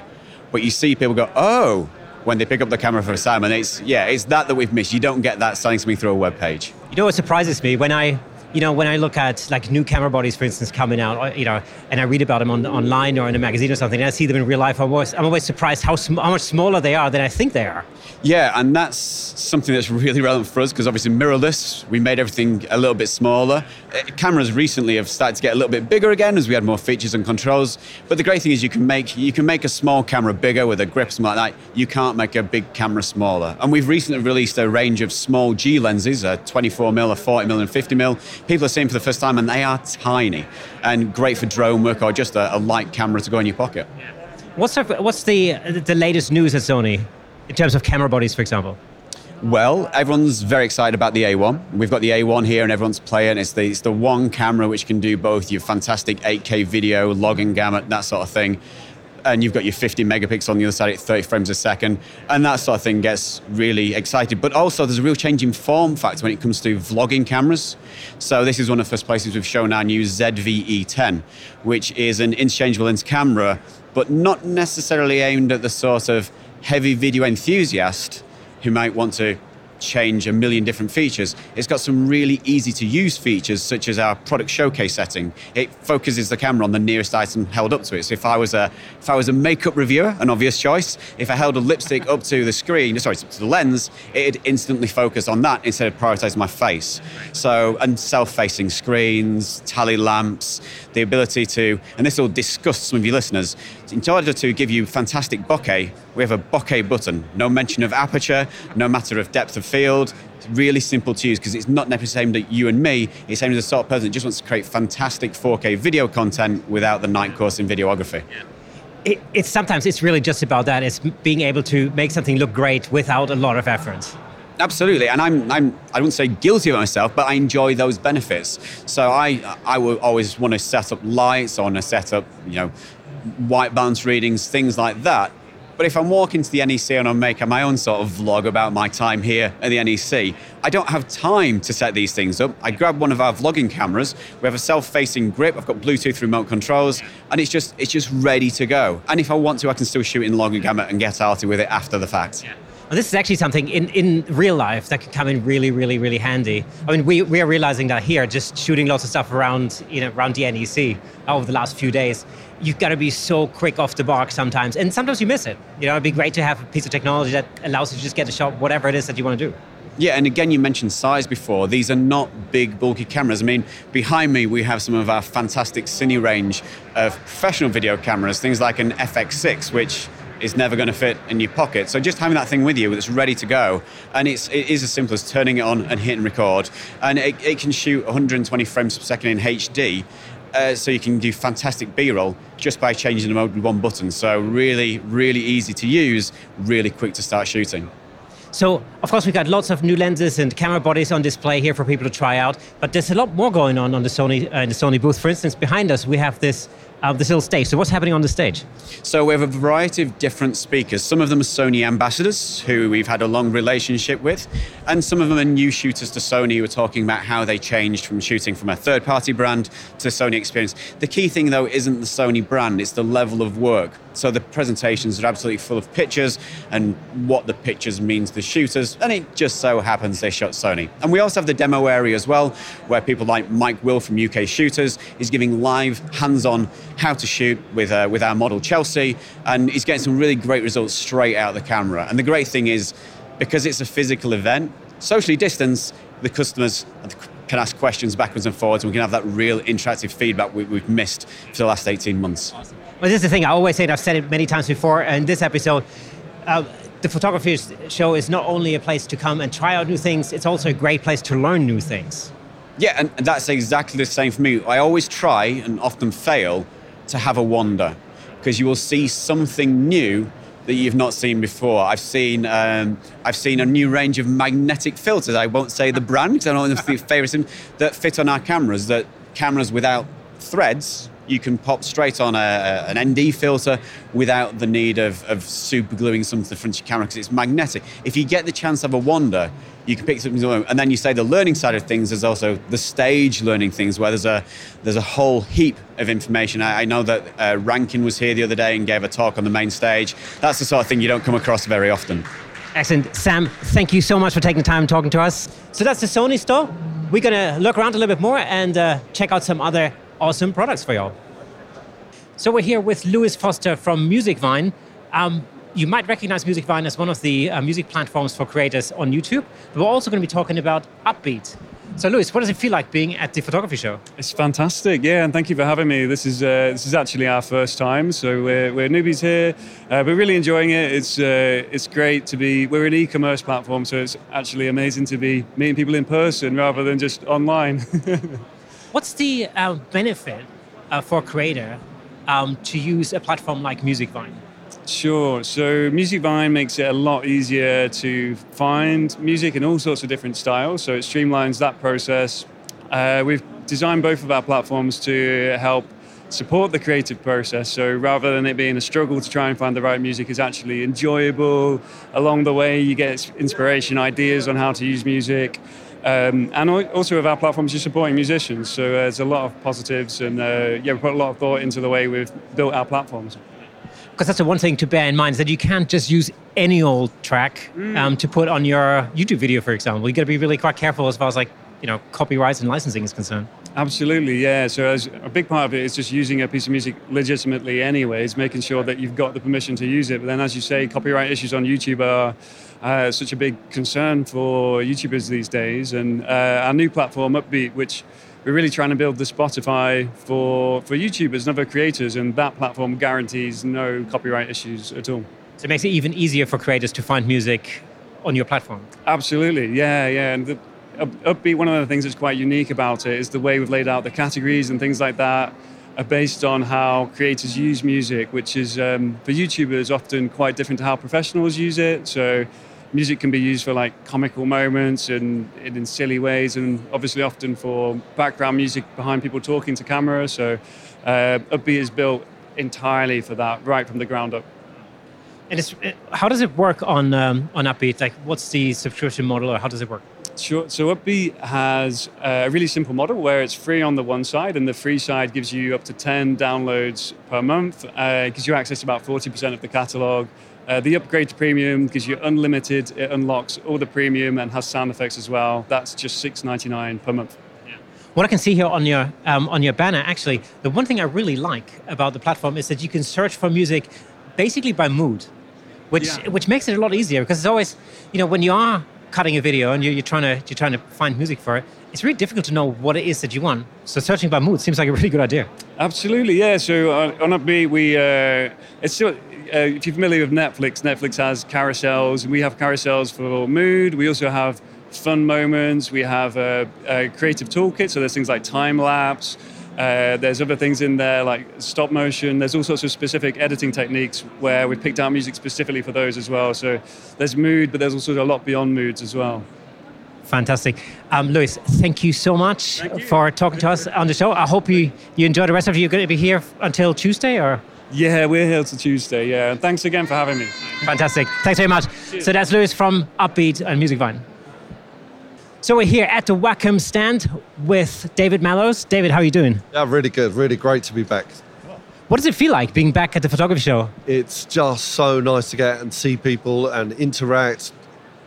but you see people go, oh, when they pick up the camera for first time, and it's yeah, it's that that we've missed. You don't get that selling something through a web page. You know what surprises me when I, you know, when I look at like new camera bodies, for instance, coming out, or, you know, and I read about them on, online or in a magazine or something, and I see them in real life. I'm always, I'm always surprised how, sm- how much smaller they are than I think they are. Yeah, and that's something that's really relevant for us because obviously mirrorless, we made everything a little bit smaller. Uh, Cameras recently have started to get a little bit bigger again as we had more features and controls. But the great thing is you can make you can make a small camera bigger with a grip something like that. You can't make a big camera smaller. And we've recently released a range of small G lenses, a 24 mm, a 40 mm, and 50 mm. People are seeing for the first time, and they are tiny and great for drone work or just a, a light camera to go in your pocket. What's the, what's the the latest news at Sony in terms of camera bodies, for example? Well, everyone's very excited about the A1. We've got the A1 here and everyone's playing. It's the, it's the one camera which can do both your fantastic 8K video, logging gamut, that sort of thing. And you've got your 50 megapixel on the other side at 30 frames a second, and that sort of thing gets really excited. But also, there's a real change in form factor when it comes to vlogging cameras. So this is one of the first places we've shown our new ZVE10, which is an interchangeable lens camera, but not necessarily aimed at the sort of heavy video enthusiast who might want to change a million different features. It's got some really easy to use features, such as our product showcase setting. It focuses the camera on the nearest item held up to it. So if I was a if I was a makeup reviewer, an obvious choice, if I held a lipstick up to the screen, sorry, to the lens, it'd instantly focus on that instead of prioritizing my face. So and self-facing screens, tally lamps, the ability to, and this will disgust some of your listeners, in order to give you fantastic bokeh, we have a bokeh button. No mention of aperture, no matter of depth of field. It's really simple to use because it's not necessarily aimed at you and me. It's aimed at the sort of person that just wants to create fantastic 4K video content without the night course in videography. It, it's sometimes it's really just about that. It's being able to make something look great without a lot of effort. Absolutely, and I'm, I'm I wouldn't say guilty of myself, but I enjoy those benefits. So I I will always want to set up lights, I want to set up you know white balance readings, things like that. But if I'm walking to the NEC and I'm making my own sort of vlog about my time here at the NEC, I don't have time to set these things up. I grab one of our vlogging cameras. We have a self-facing grip. I've got Bluetooth remote controls, and it's just it's just ready to go. And if I want to, I can still shoot in long gamut and get arty with it after the fact. Yeah. This is actually something in, in real life that can come in really, really, really handy. I mean, we, we are realizing that here, just shooting lots of stuff around, you know, around the NEC uh, over the last few days. You've got to be so quick off the mark sometimes, and sometimes you miss it. You know, it'd be great to have a piece of technology that allows you to just get a shot, whatever it is that you want to do. Yeah, and again, you mentioned size before. These are not big, bulky cameras. I mean, behind me, we have some of our fantastic Cine range of professional video cameras, things like an FX6, which is never going to fit in your pocket. So just having that thing with you that's ready to go, and it's it is as simple as turning it on and hitting record, and it, it can shoot 120 frames per second in HD. Uh, so you can do fantastic B-roll just by changing the mode with one button. So really, really easy to use, really quick to start shooting. So, of course, we've got lots of new lenses and camera bodies on display here for people to try out. But there's a lot more going on on the Sony uh, in the Sony booth. For instance, behind us we have this uh, this little stage. So, what's happening on the stage? So, we have a variety of different speakers. Some of them are Sony ambassadors who we've had a long relationship with, and some of them are new shooters to Sony who are talking about how they changed from shooting from a third party brand to Sony experience. The key thing, though, isn't the Sony brand, it's the level of work. So, the presentations are absolutely full of pictures and what the pictures means to shooters, and it just so happens they shot Sony. And we also have the demo area as well, where people like Mike Will from UK Shooters is giving live, hands on how to shoot with, uh, with our model Chelsea, and he's getting some really great results straight out of the camera. And the great thing is, because it's a physical event, socially distanced, the customers can ask questions backwards and forwards, and we can have that real interactive feedback we, have missed for the last 18 months. Awesome. Well, this is the thing, I always say, and I've said it many times before, in this episode, uh, the photography show is not only a place to come and try out new things, it's also a great place to learn new things. Yeah, and that's exactly the same for me. I always try and often fail to have a wander because you will see something new that you've not seen before. I've seen um, I've seen a new range of magnetic filters. I won't say the brand because I don't know if favourite that fit on our cameras. That cameras without threads you can pop straight on a, an ND filter without the need of, of super gluing something to the front of your camera because it's magnetic. If you get the chance of a wander, you can pick something up. And then you say the learning side of things is also the stage learning things where there's a there's a whole heap of information. I, I know that uh, Rankin was here the other day and gave a talk on the main stage. That's the sort of thing you don't come across very often. Excellent. Sam, thank you so much for taking the time talking to us. So that's the Sony store. We're going to look around a little bit more and uh, check out some other awesome products for y'all. So we're here with Lewis Foster from Musicvine. Um, you might recognize Musicvine as one of the uh, music platforms for creators on YouTube, but we're also going to be talking about Upbeat. So, Lewis, what does it feel like being at the photography show? It's fantastic, yeah, and thank you for having me. This is uh, this is actually our first time, so we're, we're newbies here. Uh, we're really enjoying it. It's uh, it's great to be. We're an e-commerce platform, so it's actually amazing to be meeting people in person rather than just online. What's the uh, benefit uh, for a creator um, to use a platform like Musicvine? Sure. So Musicvine makes it a lot easier to find music in all sorts of different styles. So it streamlines that process. Uh, we've designed both of our platforms to help support the creative process. So rather than it being a struggle to try and find the right music, it's actually enjoyable. Along the way, you get inspiration, ideas on how to use music. Um, and also with our platforms, you're supporting musicians. So uh, there's a lot of positives, and uh, yeah, we put a lot of thought into the way we've built our platforms. Because that's the one thing to bear in mind is that you can't just use any old track Mm. um, to put on your YouTube video, for example. You got to be really quite careful as far as like you know copyrights and licensing is concerned. Absolutely, yeah. So as a big part of it is just using a piece of music legitimately, anyways, making sure that you've got the permission to use it. But then, as you say, copyright issues on YouTube are uh, such a big concern for YouTubers these days. And uh, our new platform, Upbeat, which we're really trying to build the Spotify for for YouTubers and other creators, and that platform guarantees no copyright issues at all. So it makes it even easier for creators to find music on your platform. Absolutely, yeah, yeah. And the Upbeat, one of the things that's quite unique about it is the way we've laid out the categories and things like that are based on how creators use music, which is um, for YouTubers often quite different to how professionals use it. So music can be used for like comical moments and, and in silly ways, and obviously often for background music behind people talking to camera. So uh, Upbeat is built entirely for that, right from the ground up. And it's, it, how does it work on um, on Upbeat? Like, what's the subscription model, or how does it work? Sure. So Upbeat has a really simple model where it's free on the one side, and the free side gives you up to 10 downloads per month. Uh, gives you access to about 40% of the catalog. Uh, the upgrade to premium gives you unlimited. It unlocks all the premium and has sound effects as well. That's just $6.99 per month. What I can see here on your um, on your banner, actually, the one thing I really like about the platform is that you can search for music basically by mood, which Yeah. which makes it a lot easier because it's always, you know, when you are cutting a video and you're, trying to you're trying to find music for it, it's really difficult to know what it is that you want. So searching by mood seems like a really good idea. Absolutely, yeah. So on, on Upbeat, we uh, it's still. Uh, if you're familiar with Netflix, Netflix has carousels, and we have carousels for mood. We also have fun moments. We have a, a creative toolkit, so there's things like time lapse. Uh, there's other things in there like stop motion. There's all sorts of specific editing techniques where we picked out music specifically for those as well. So there's mood, but there's also a lot beyond moods as well. Fantastic. Um, Lewis, thank you so much for talking to us on the show. I hope you, you enjoy the rest of you. You're going to be here until Tuesday or? Yeah, we're here till Tuesday. Yeah, and thanks again for having me. Fantastic. Thanks very much. So that's Lewis from Upbeat and Music Vine. So we're here at the Wacom stand with David Mallows. David, how are you doing? Yeah, really good. Really great to be back. What does it feel like being back at the photography show? It's just so nice to get and see people and interact,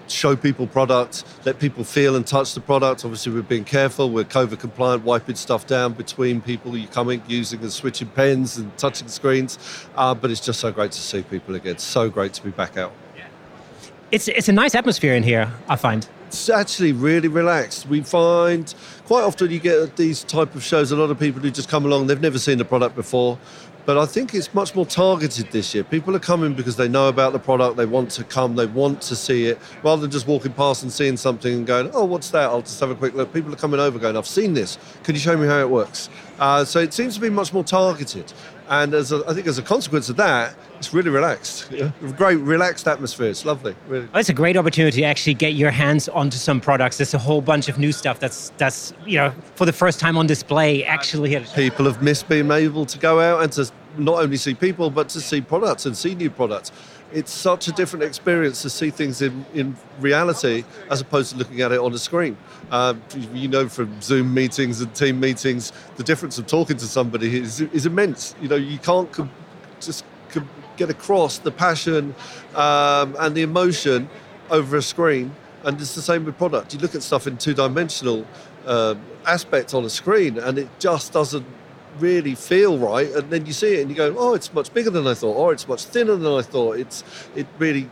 show people products, let people feel and touch the product. Obviously, we're being careful. We're COVID compliant, wiping stuff down between people. You coming, using and switching pens and touching screens. Uh, but it's just so great to see people again. So great to be back out. It's, it's a nice atmosphere in here, I find. It's actually really relaxed. We find quite often you get these type of shows a lot of people who just come along, they've never seen the product before. But I think it's much more targeted this year. People are coming because they know about the product, they want to come, they want to see it, rather than just walking past and seeing something and going, oh, what's that? I'll just have a quick look. People are coming over going, I've seen this. Can you show me how it works? Uh, so it seems to be much more targeted. And as a, I think as a consequence of that, it's really relaxed. Yeah. Great, relaxed atmosphere. It's lovely. Really. Well, it's a great opportunity to actually get your hands onto some products. There's a whole bunch of new stuff that's, that's you know, for the first time on display actually here. people have missed being able to go out and to not only see people but to see products and see new products it's such a different experience to see things in, in reality as opposed to looking at it on a screen. Um, you know from zoom meetings and team meetings the difference of talking to somebody is, is immense. You know you can't com- just com- get across the passion um, and the emotion over a screen and it's the same with product. You look at stuff in two-dimensional um, aspect on a screen and it just doesn't really feel right and then you see it and you go oh it's much bigger than i thought or it's much thinner than i thought it's it really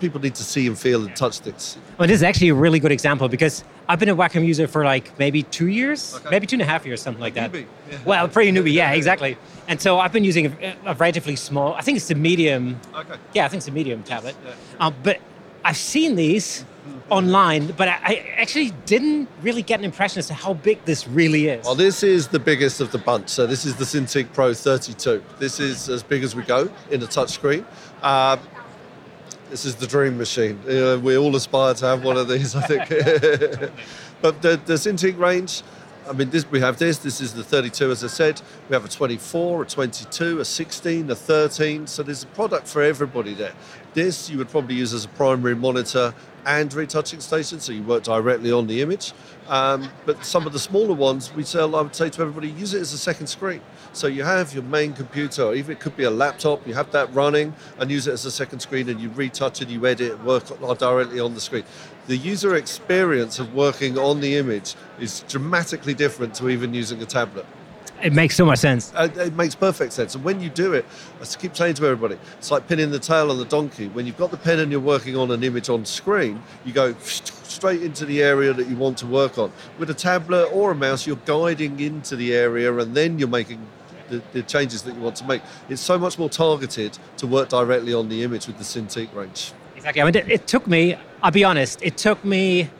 people need to see and feel and touch things Well, this is actually a really good example because I've been a Wacom user for like maybe two years, maybe two and a half years, something like that. Well, pretty newbie, yeah, exactly. And so I've been using a, a relatively small, I think it's the medium. Okay. Yeah, I think it's a medium tablet. Um, but I've seen these online, but I, actually didn't really get an impression as to how big this really is. well this is the biggest of the bunch so this is the cintiq pro 32 this is as big as we go in a touchscreen uh, this is the dream machine uh, we all aspire to have one of these i think but the, the cintiq range I mean, this, we have this. This is the 32, as I said. We have a 24, a 22, a 16, a 13. So there's a product for everybody there. This you would probably use as a primary monitor and retouching station, so you work directly on the image. Um, but some of the smaller ones, we sell, I would say to everybody, use it as a second screen. So you have your main computer, or even it could be a laptop, you have that running and use it as a second screen and you retouch it, you edit, work directly on the screen. The user experience of working on the image is dramatically different to even using a tablet. It makes so much sense. Uh, it makes perfect sense. And when you do it, I keep saying to everybody, it's like pinning the tail on the donkey. When you've got the pen and you're working on an image on screen, you go straight into the area that you want to work on. With a tablet or a mouse, you're guiding into the area and then you're making the, the, changes that you want to make. It's so much more targeted to work directly on the image with the Cintiq range. Exactly. I mean, it, it took me, I'll be honest, it took me,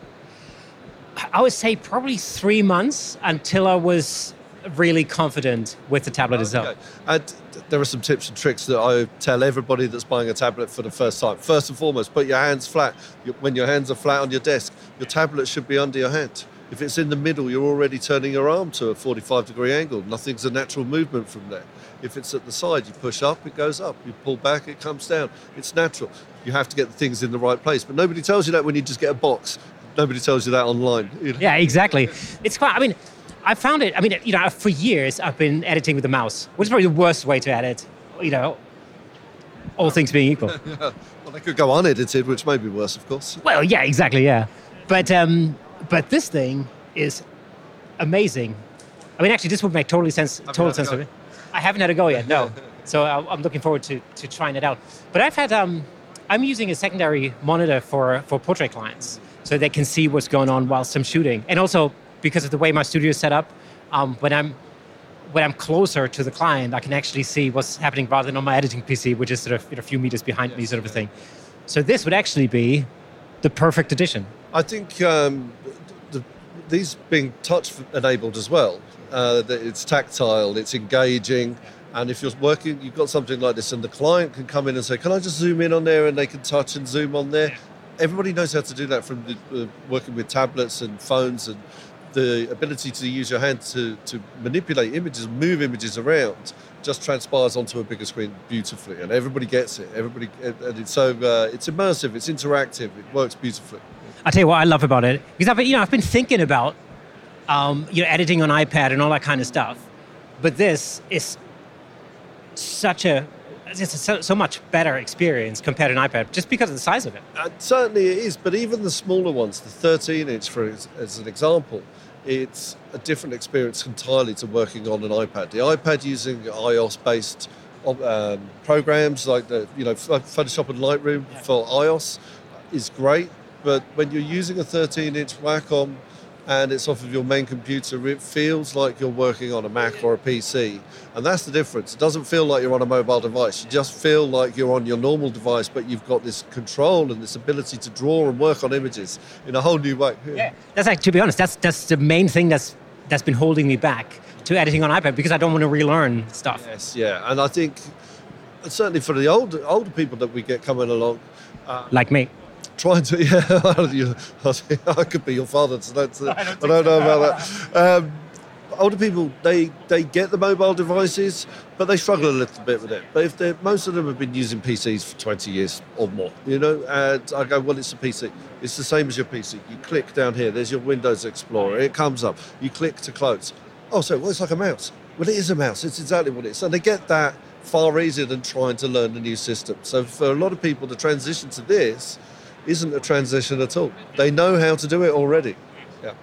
I would say probably three months until I was really confident with the tablet okay. itself. And there are some tips and tricks that I tell everybody that's buying a tablet for the first time. First and foremost, put your hands flat. When your hands are flat on your desk, your tablet should be under your hand. If it's in the middle, you're already turning your arm to a 45 degree angle. Nothing's a natural movement from there. If it's at the side, you push up, it goes up. You pull back, it comes down. It's natural. You have to get the things in the right place. But nobody tells you that when you just get a box. Nobody tells you that online. Yeah, exactly. It's quite, I mean, I found it, I mean, you know, for years I've been editing with the mouse, which is probably the worst way to edit, you know, all things being equal. yeah. Well, they could go unedited, which may be worse, of course. Well, yeah, exactly, yeah. But um, but this thing is amazing. I mean, actually, this would make totally sense. Total sense to me. I haven't had a go yet. No. so I'm looking forward to, to trying it out. But I've had um, I'm using a secondary monitor for for portrait clients, so they can see what's going on whilst I'm shooting, and also because of the way my studio is set up, um, when I'm when I'm closer to the client, I can actually see what's happening rather than on my editing PC, which is sort of you know, a few meters behind yes, me, sort of a thing. So this would actually be the perfect addition. I think um, the, these being touch enabled as well. Uh, it's tactile, it's engaging, and if you're working, you've got something like this, and the client can come in and say, "Can I just zoom in on there?" and they can touch and zoom on there. Everybody knows how to do that from the, uh, working with tablets and phones and the ability to use your hand to, to manipulate images, move images around, just transpires onto a bigger screen beautifully, and everybody gets it. Everybody, and it's so uh, it's immersive, it's interactive, it works beautifully. I tell you what I love about it because I've been, you know I've been thinking about um, you know editing on iPad and all that kind of stuff, but this is such a it's so, so, much better experience compared to an iPad just because of the size of it. Uh, certainly it is, but even the smaller ones, the 13 inch, for as an example, it's a different experience entirely to working on an iPad. The iPad using iOS based um, programs like the you know Photoshop and Lightroom for iOS is great, but when you're using a 13 inch Wacom and it's off of your main computer, it feels like you're working on a Mac or a PC. And that's the difference. It doesn't feel like you're on a mobile device. You just feel like you're on your normal device, but you've got this control and this ability to draw and work on images in a whole new way. Yeah, that's like, to be honest, that's, that's the main thing that's, that's been holding me back to editing on iPad because I don't want to relearn stuff. Yes, yeah. And I think certainly for the older, older people that we get coming along, uh, like me trying to, yeah, I could be your father. So that's, I, don't I don't know about that. Um, older people, they, they get the mobile devices, but they struggle a little bit with it. But if they most of them have been using PCs for 20 years or more, you know, and I go, well, it's a PC. It's the same as your PC. You click down here, there's your Windows Explorer. It comes up. You click to close. Oh, so well, it's like a mouse. Well, it is a mouse. It's exactly what it is. So they get that far easier than trying to learn a new system. So for a lot of people, the transition to this isn't a transition at all. They know how to do it already. Yeah.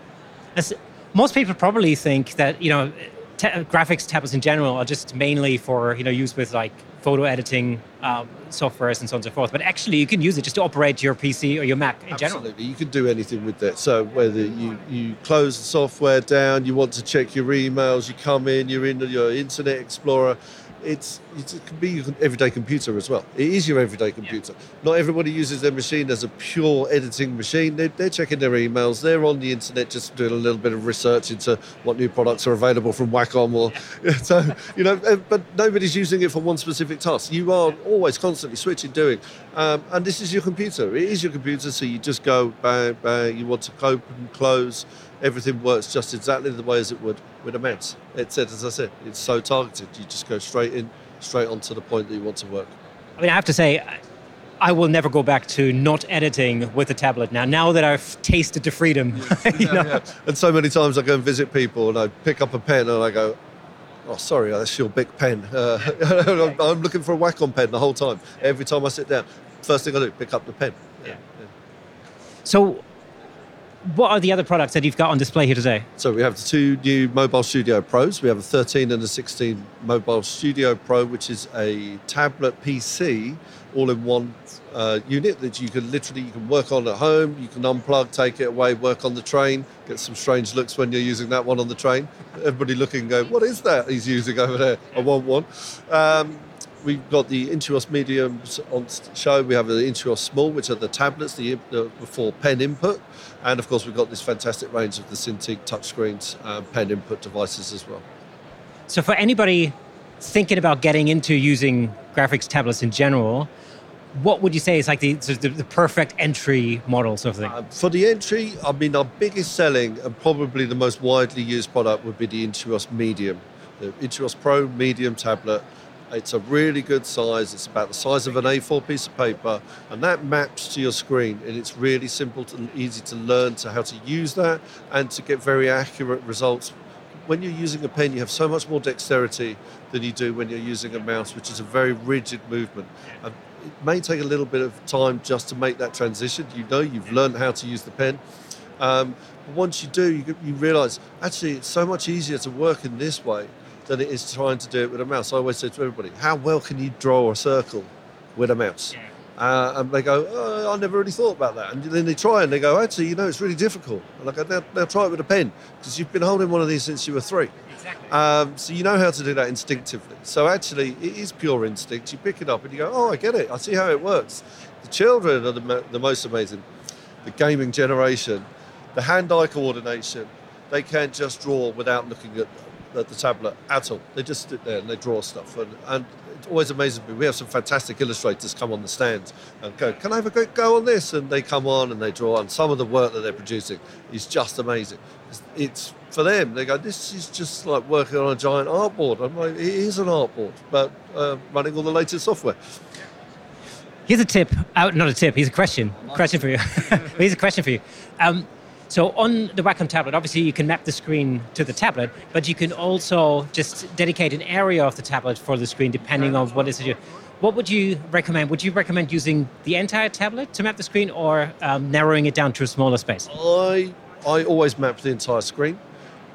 As most people probably think that you know graphics tablets in general are just mainly for you know use with like photo editing um, softwares and so on and so forth. But actually, you can use it just to operate your PC or your Mac in Absolutely. general. Absolutely, you can do anything with that. So whether you you close the software down, you want to check your emails, you come in, you're in your Internet Explorer it's, it can be your everyday computer as well. It is your everyday computer. Yeah. Not everybody uses their machine as a pure editing machine. They're, they're, checking their emails. They're on the internet just doing a little bit of research into what new products are available from Wacom. Or yeah. so you know, eh, but nobody's using it for one specific task. You are always constantly switching, doing, um, and this is your computer. It is your computer. So you just go bang bang. You want to open, close everything works just exactly the way as it would with a mouse. It's it, as I said, it's so targeted. You just go straight in, straight on to the point that you want to work. I mean, I have to say, I- will never go back to not editing with a tablet now. Now that I've tasted the freedom, you know. Yeah. And so many times I go and visit people and I pick up a pen and I go, oh, sorry, that's your big pen. Uh, I'm- I'm looking for a Wacom pen the whole time. Every time I sit down, first thing I do, pick up the pen. Yeah. So, what are the other products that you've got on display here today? So we have the two new Mobile Studio Pros. We have a 13 and a 16 Mobile Studio Pro, which is a tablet PC all-in-one uh, unit that you can literally you can work on at home. You can unplug, take it away, work on the train. Get some strange looks when you're using that one on the train. Everybody looking, and go, what is that he's using over there? I want one. Um, We've got the Intuos Mediums on show. We have the Intuos Small, which are the tablets, the, the for pen input, and of course we've got this fantastic range of the Cintiq touchscreens, uh, pen input devices as well. So, for anybody thinking about getting into using graphics tablets in general, what would you say is like the, the, the perfect entry model sort of thing? For the entry, I mean, our biggest selling and probably the most widely used product would be the Intuos Medium, the Intuos Pro Medium tablet. It's a really good size. It's about the size of an A4 piece of paper, and that maps to your screen. And it's really simple and easy to learn to how to use that and to get very accurate results. When you're using a pen, you have so much more dexterity than you do when you're using a mouse, which is a very rigid movement. And it may take a little bit of time just to make that transition. You know, you've learned how to use the pen. Um, but once you do, you, you realize actually it's so much easier to work in this way than it is trying to do it with a mouse. I always say to everybody, how well can you draw a circle with a mouse? Uh, and they go, oh, I never really thought about that. And then they try and they go, actually, you know, it's really difficult. And I go, now, now try it with a pen because you've been holding one of these since you were three. Exactly. Um, so you know how to do that instinctively. So actually, it is pure instinct. You pick it up and you go, oh, I get it. I see how it works. The children are the, the most amazing. The gaming generation, the hand-eye coordination, they can't just draw without looking at, at the tablet at all. They just sit there and they draw stuff. And, and it always amazes me. We have some fantastic illustrators come on the stand and go, can I have a quick go on this? And they come on and they draw. And some of the work that they're producing is just amazing. It's, it's for them. They go, this is just like working on a giant artboard. I'm like, it is an artboard, but uh, running all the latest software. Here's a tip. Uh, not a tip. Here's a question. Question for you. here's a question for you. Um, so on the Wacom tablet, obviously you can map the screen to the tablet, but you can also just dedicate an area of the tablet for the screen depending on what is it. you- What would you recommend? Would you recommend using the entire tablet to map the screen, or um, narrowing it down to a smaller space? I I always map the entire screen.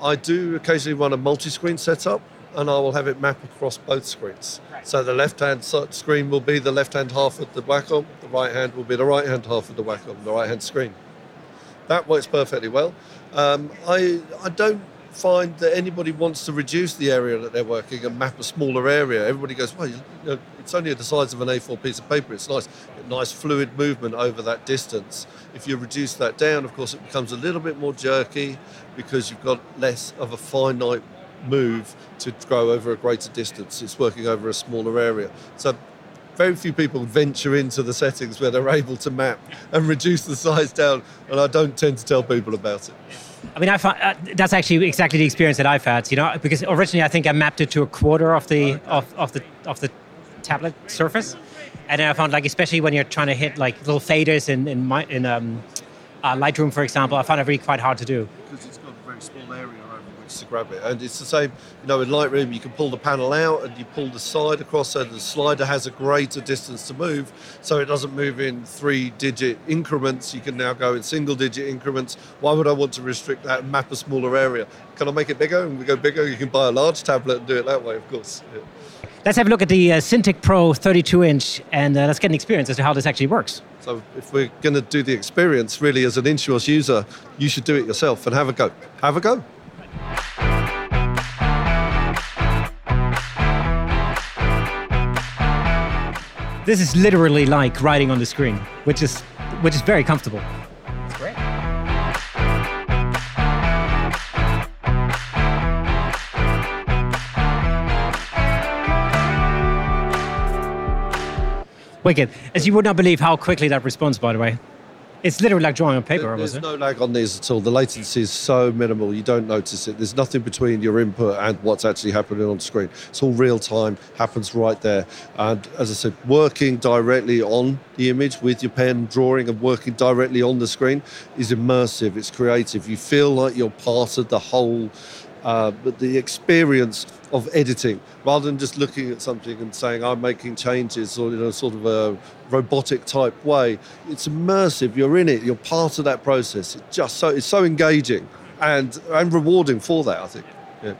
I do occasionally run a multi-screen setup, and I will have it map across both screens. So the left-hand screen will be the left-hand half of the Wacom, the right hand will be the right-hand half of the Wacom, the right-hand screen. That works perfectly well. Um, I I don't find that anybody wants to reduce the area that they're working and map a smaller area. Everybody goes, well, you know, it's only the size of an A4 piece of paper. It's nice, nice fluid movement over that distance. If you reduce that down, of course, it becomes a little bit more jerky because you've got less of a finite move to go over a greater distance. It's working over a smaller area. So very few people venture into the settings where they're able to map and reduce the size down, and I don't tend to tell people about it. I mean, I found, uh, that's actually exactly the experience that I've had. You know, because originally I think I mapped it to a quarter of the of, of the of the tablet surface, and then I found like especially when you're trying to hit like little faders in in my in um, uh, Lightroom, for example, I found it really quite hard to do. Because it's got a very small area over which to grab it. And it's the same, you know, in Lightroom, you can pull the panel out and you pull the side across so the slider has a greater distance to move. So it doesn't move in three digit increments. You can now go in single digit increments. Why would I want to restrict that and map a smaller area? Can I make it bigger? And we go bigger, you can buy a large tablet and do it that way, of course. Yeah. Let's have a look at the uh, Cintiq Pro 32 inch, and uh, let's get an experience as to how this actually works. So if we're going to do the experience, really, as an Intuos user, you should do it yourself and have a go. Have a go. This is literally like writing on the screen, which is which is very comfortable. Great. Wicked. As you would not believe how quickly that responds, by the way. It's literally like drawing on paper, There-. There's no lag on these at all. The latency is so minimal, you don't notice it. There's nothing between your input and what's actually happening on screen. It's all real time, happens right there. And as I said, working directly on the image with your pen, drawing and working directly on the screen is immersive, it's creative. You feel like you're part of the whole. Uh, but the experience of editing, rather than just looking at something and saying I'm making changes or in a sort of a robotic type way, it's immersive. You're in it. You're part of that process. It's just so it's so engaging and and rewarding for that. I think. Yeah.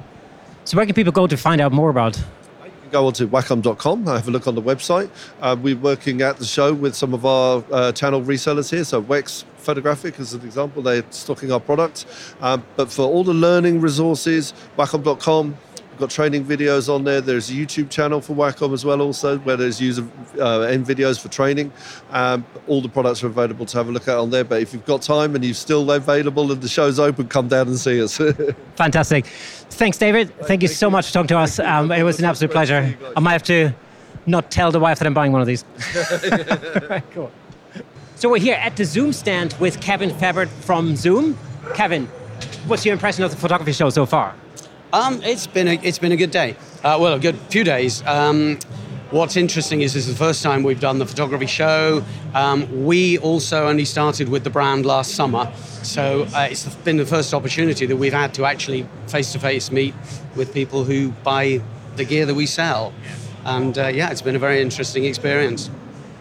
So where can people go to find out more about? You can go on to wacom.com, have a look on the website. Uh, we're working at the show with some of our uh, channel resellers here. So, Wex Photographic, as an example, they're stocking our product. Um, but for all the learning resources, wacom.com, got training videos on there. There's a YouTube channel for Wacom as well, also, where there's user uh, end videos for training. Um, all the products are available to have a look at on there. But if you've got time and you're still available and the show's open, come down and see us. Fantastic. Thanks, David. Thank you so much for talking to us. Um, it was an absolute pleasure. I might have to not tell the wife that I'm buying one of these. cool. So we're here at the Zoom stand with Kevin Febert from Zoom. Kevin, what's your impression of the photography show so far? Um, it's been a, it's been a good day. Uh, well, a good few days. Um, what's interesting is this is the first time we've done the photography show. Um, we also only started with the brand last summer, so uh, it's been the first opportunity that we've had to actually face to face meet with people who buy the gear that we sell. And uh, yeah, it's been a very interesting experience.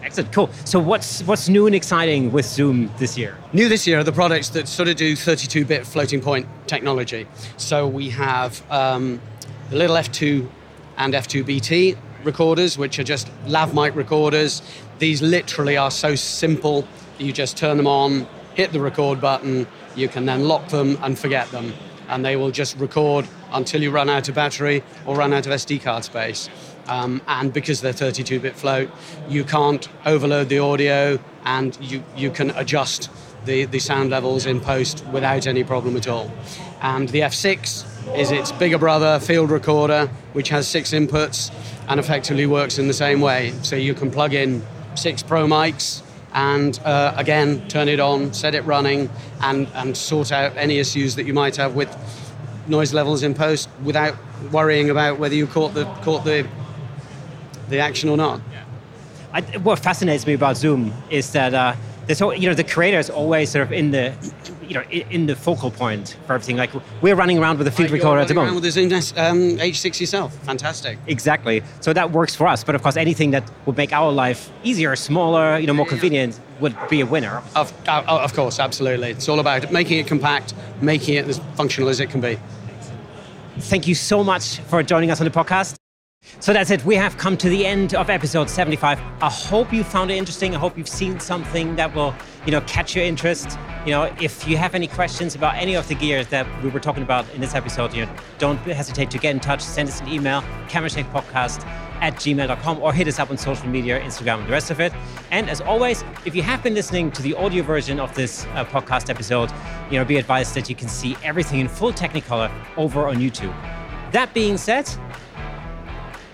Excellent, cool. So what's what's new and exciting with Zoom this year? New this year are the products that sort of do 32-bit floating point technology. So we have um, the little F2 and F2BT recorders, which are just lav mic recorders. These literally are so simple. You just turn them on, hit the record button, you can then lock them and forget them. And they will just record until you run out of battery or run out of SD card space. Um, and because they're 32-bit float, you can't overload the audio, and you, you can adjust the, the sound levels in post without any problem at all. And the F6 is its bigger brother field recorder, which has six inputs and effectively works in the same way. So you can plug in six Pro mics and uh, again turn it on, set it running, and, and sort out any issues that you might have with noise levels in post without worrying about whether you caught the caught the the action or not. I, what fascinates me about Zoom is that uh, this whole, you know the creator is always sort of in the you know in the focal point for everything. Like we're running around with a field You're recorder at the running around moment. with this um, H6 yourself. Fantastic. Exactly. So that works for us. But of course, anything that would make our life easier, smaller, you know, more convenient would be a winner. Of, uh, of course, absolutely. It's all about making it compact, making it as functional as it can be. Thank you so much for joining us on the podcast. So that's it. We have come to the end of episode 75. I hope you found it interesting. I hope you've seen something that will, you know, catch your interest. You know, if you have any questions about any of the gears that we were talking about in this episode, you know, don't hesitate to get in touch. Send us an email, camerashakepodcast at gmail.com or hit us up on social media, Instagram, and the rest of it. And as always, if you have been listening to the audio version of this uh, podcast episode, you know, be advised that you can see everything in full Technicolor over on YouTube. That being said,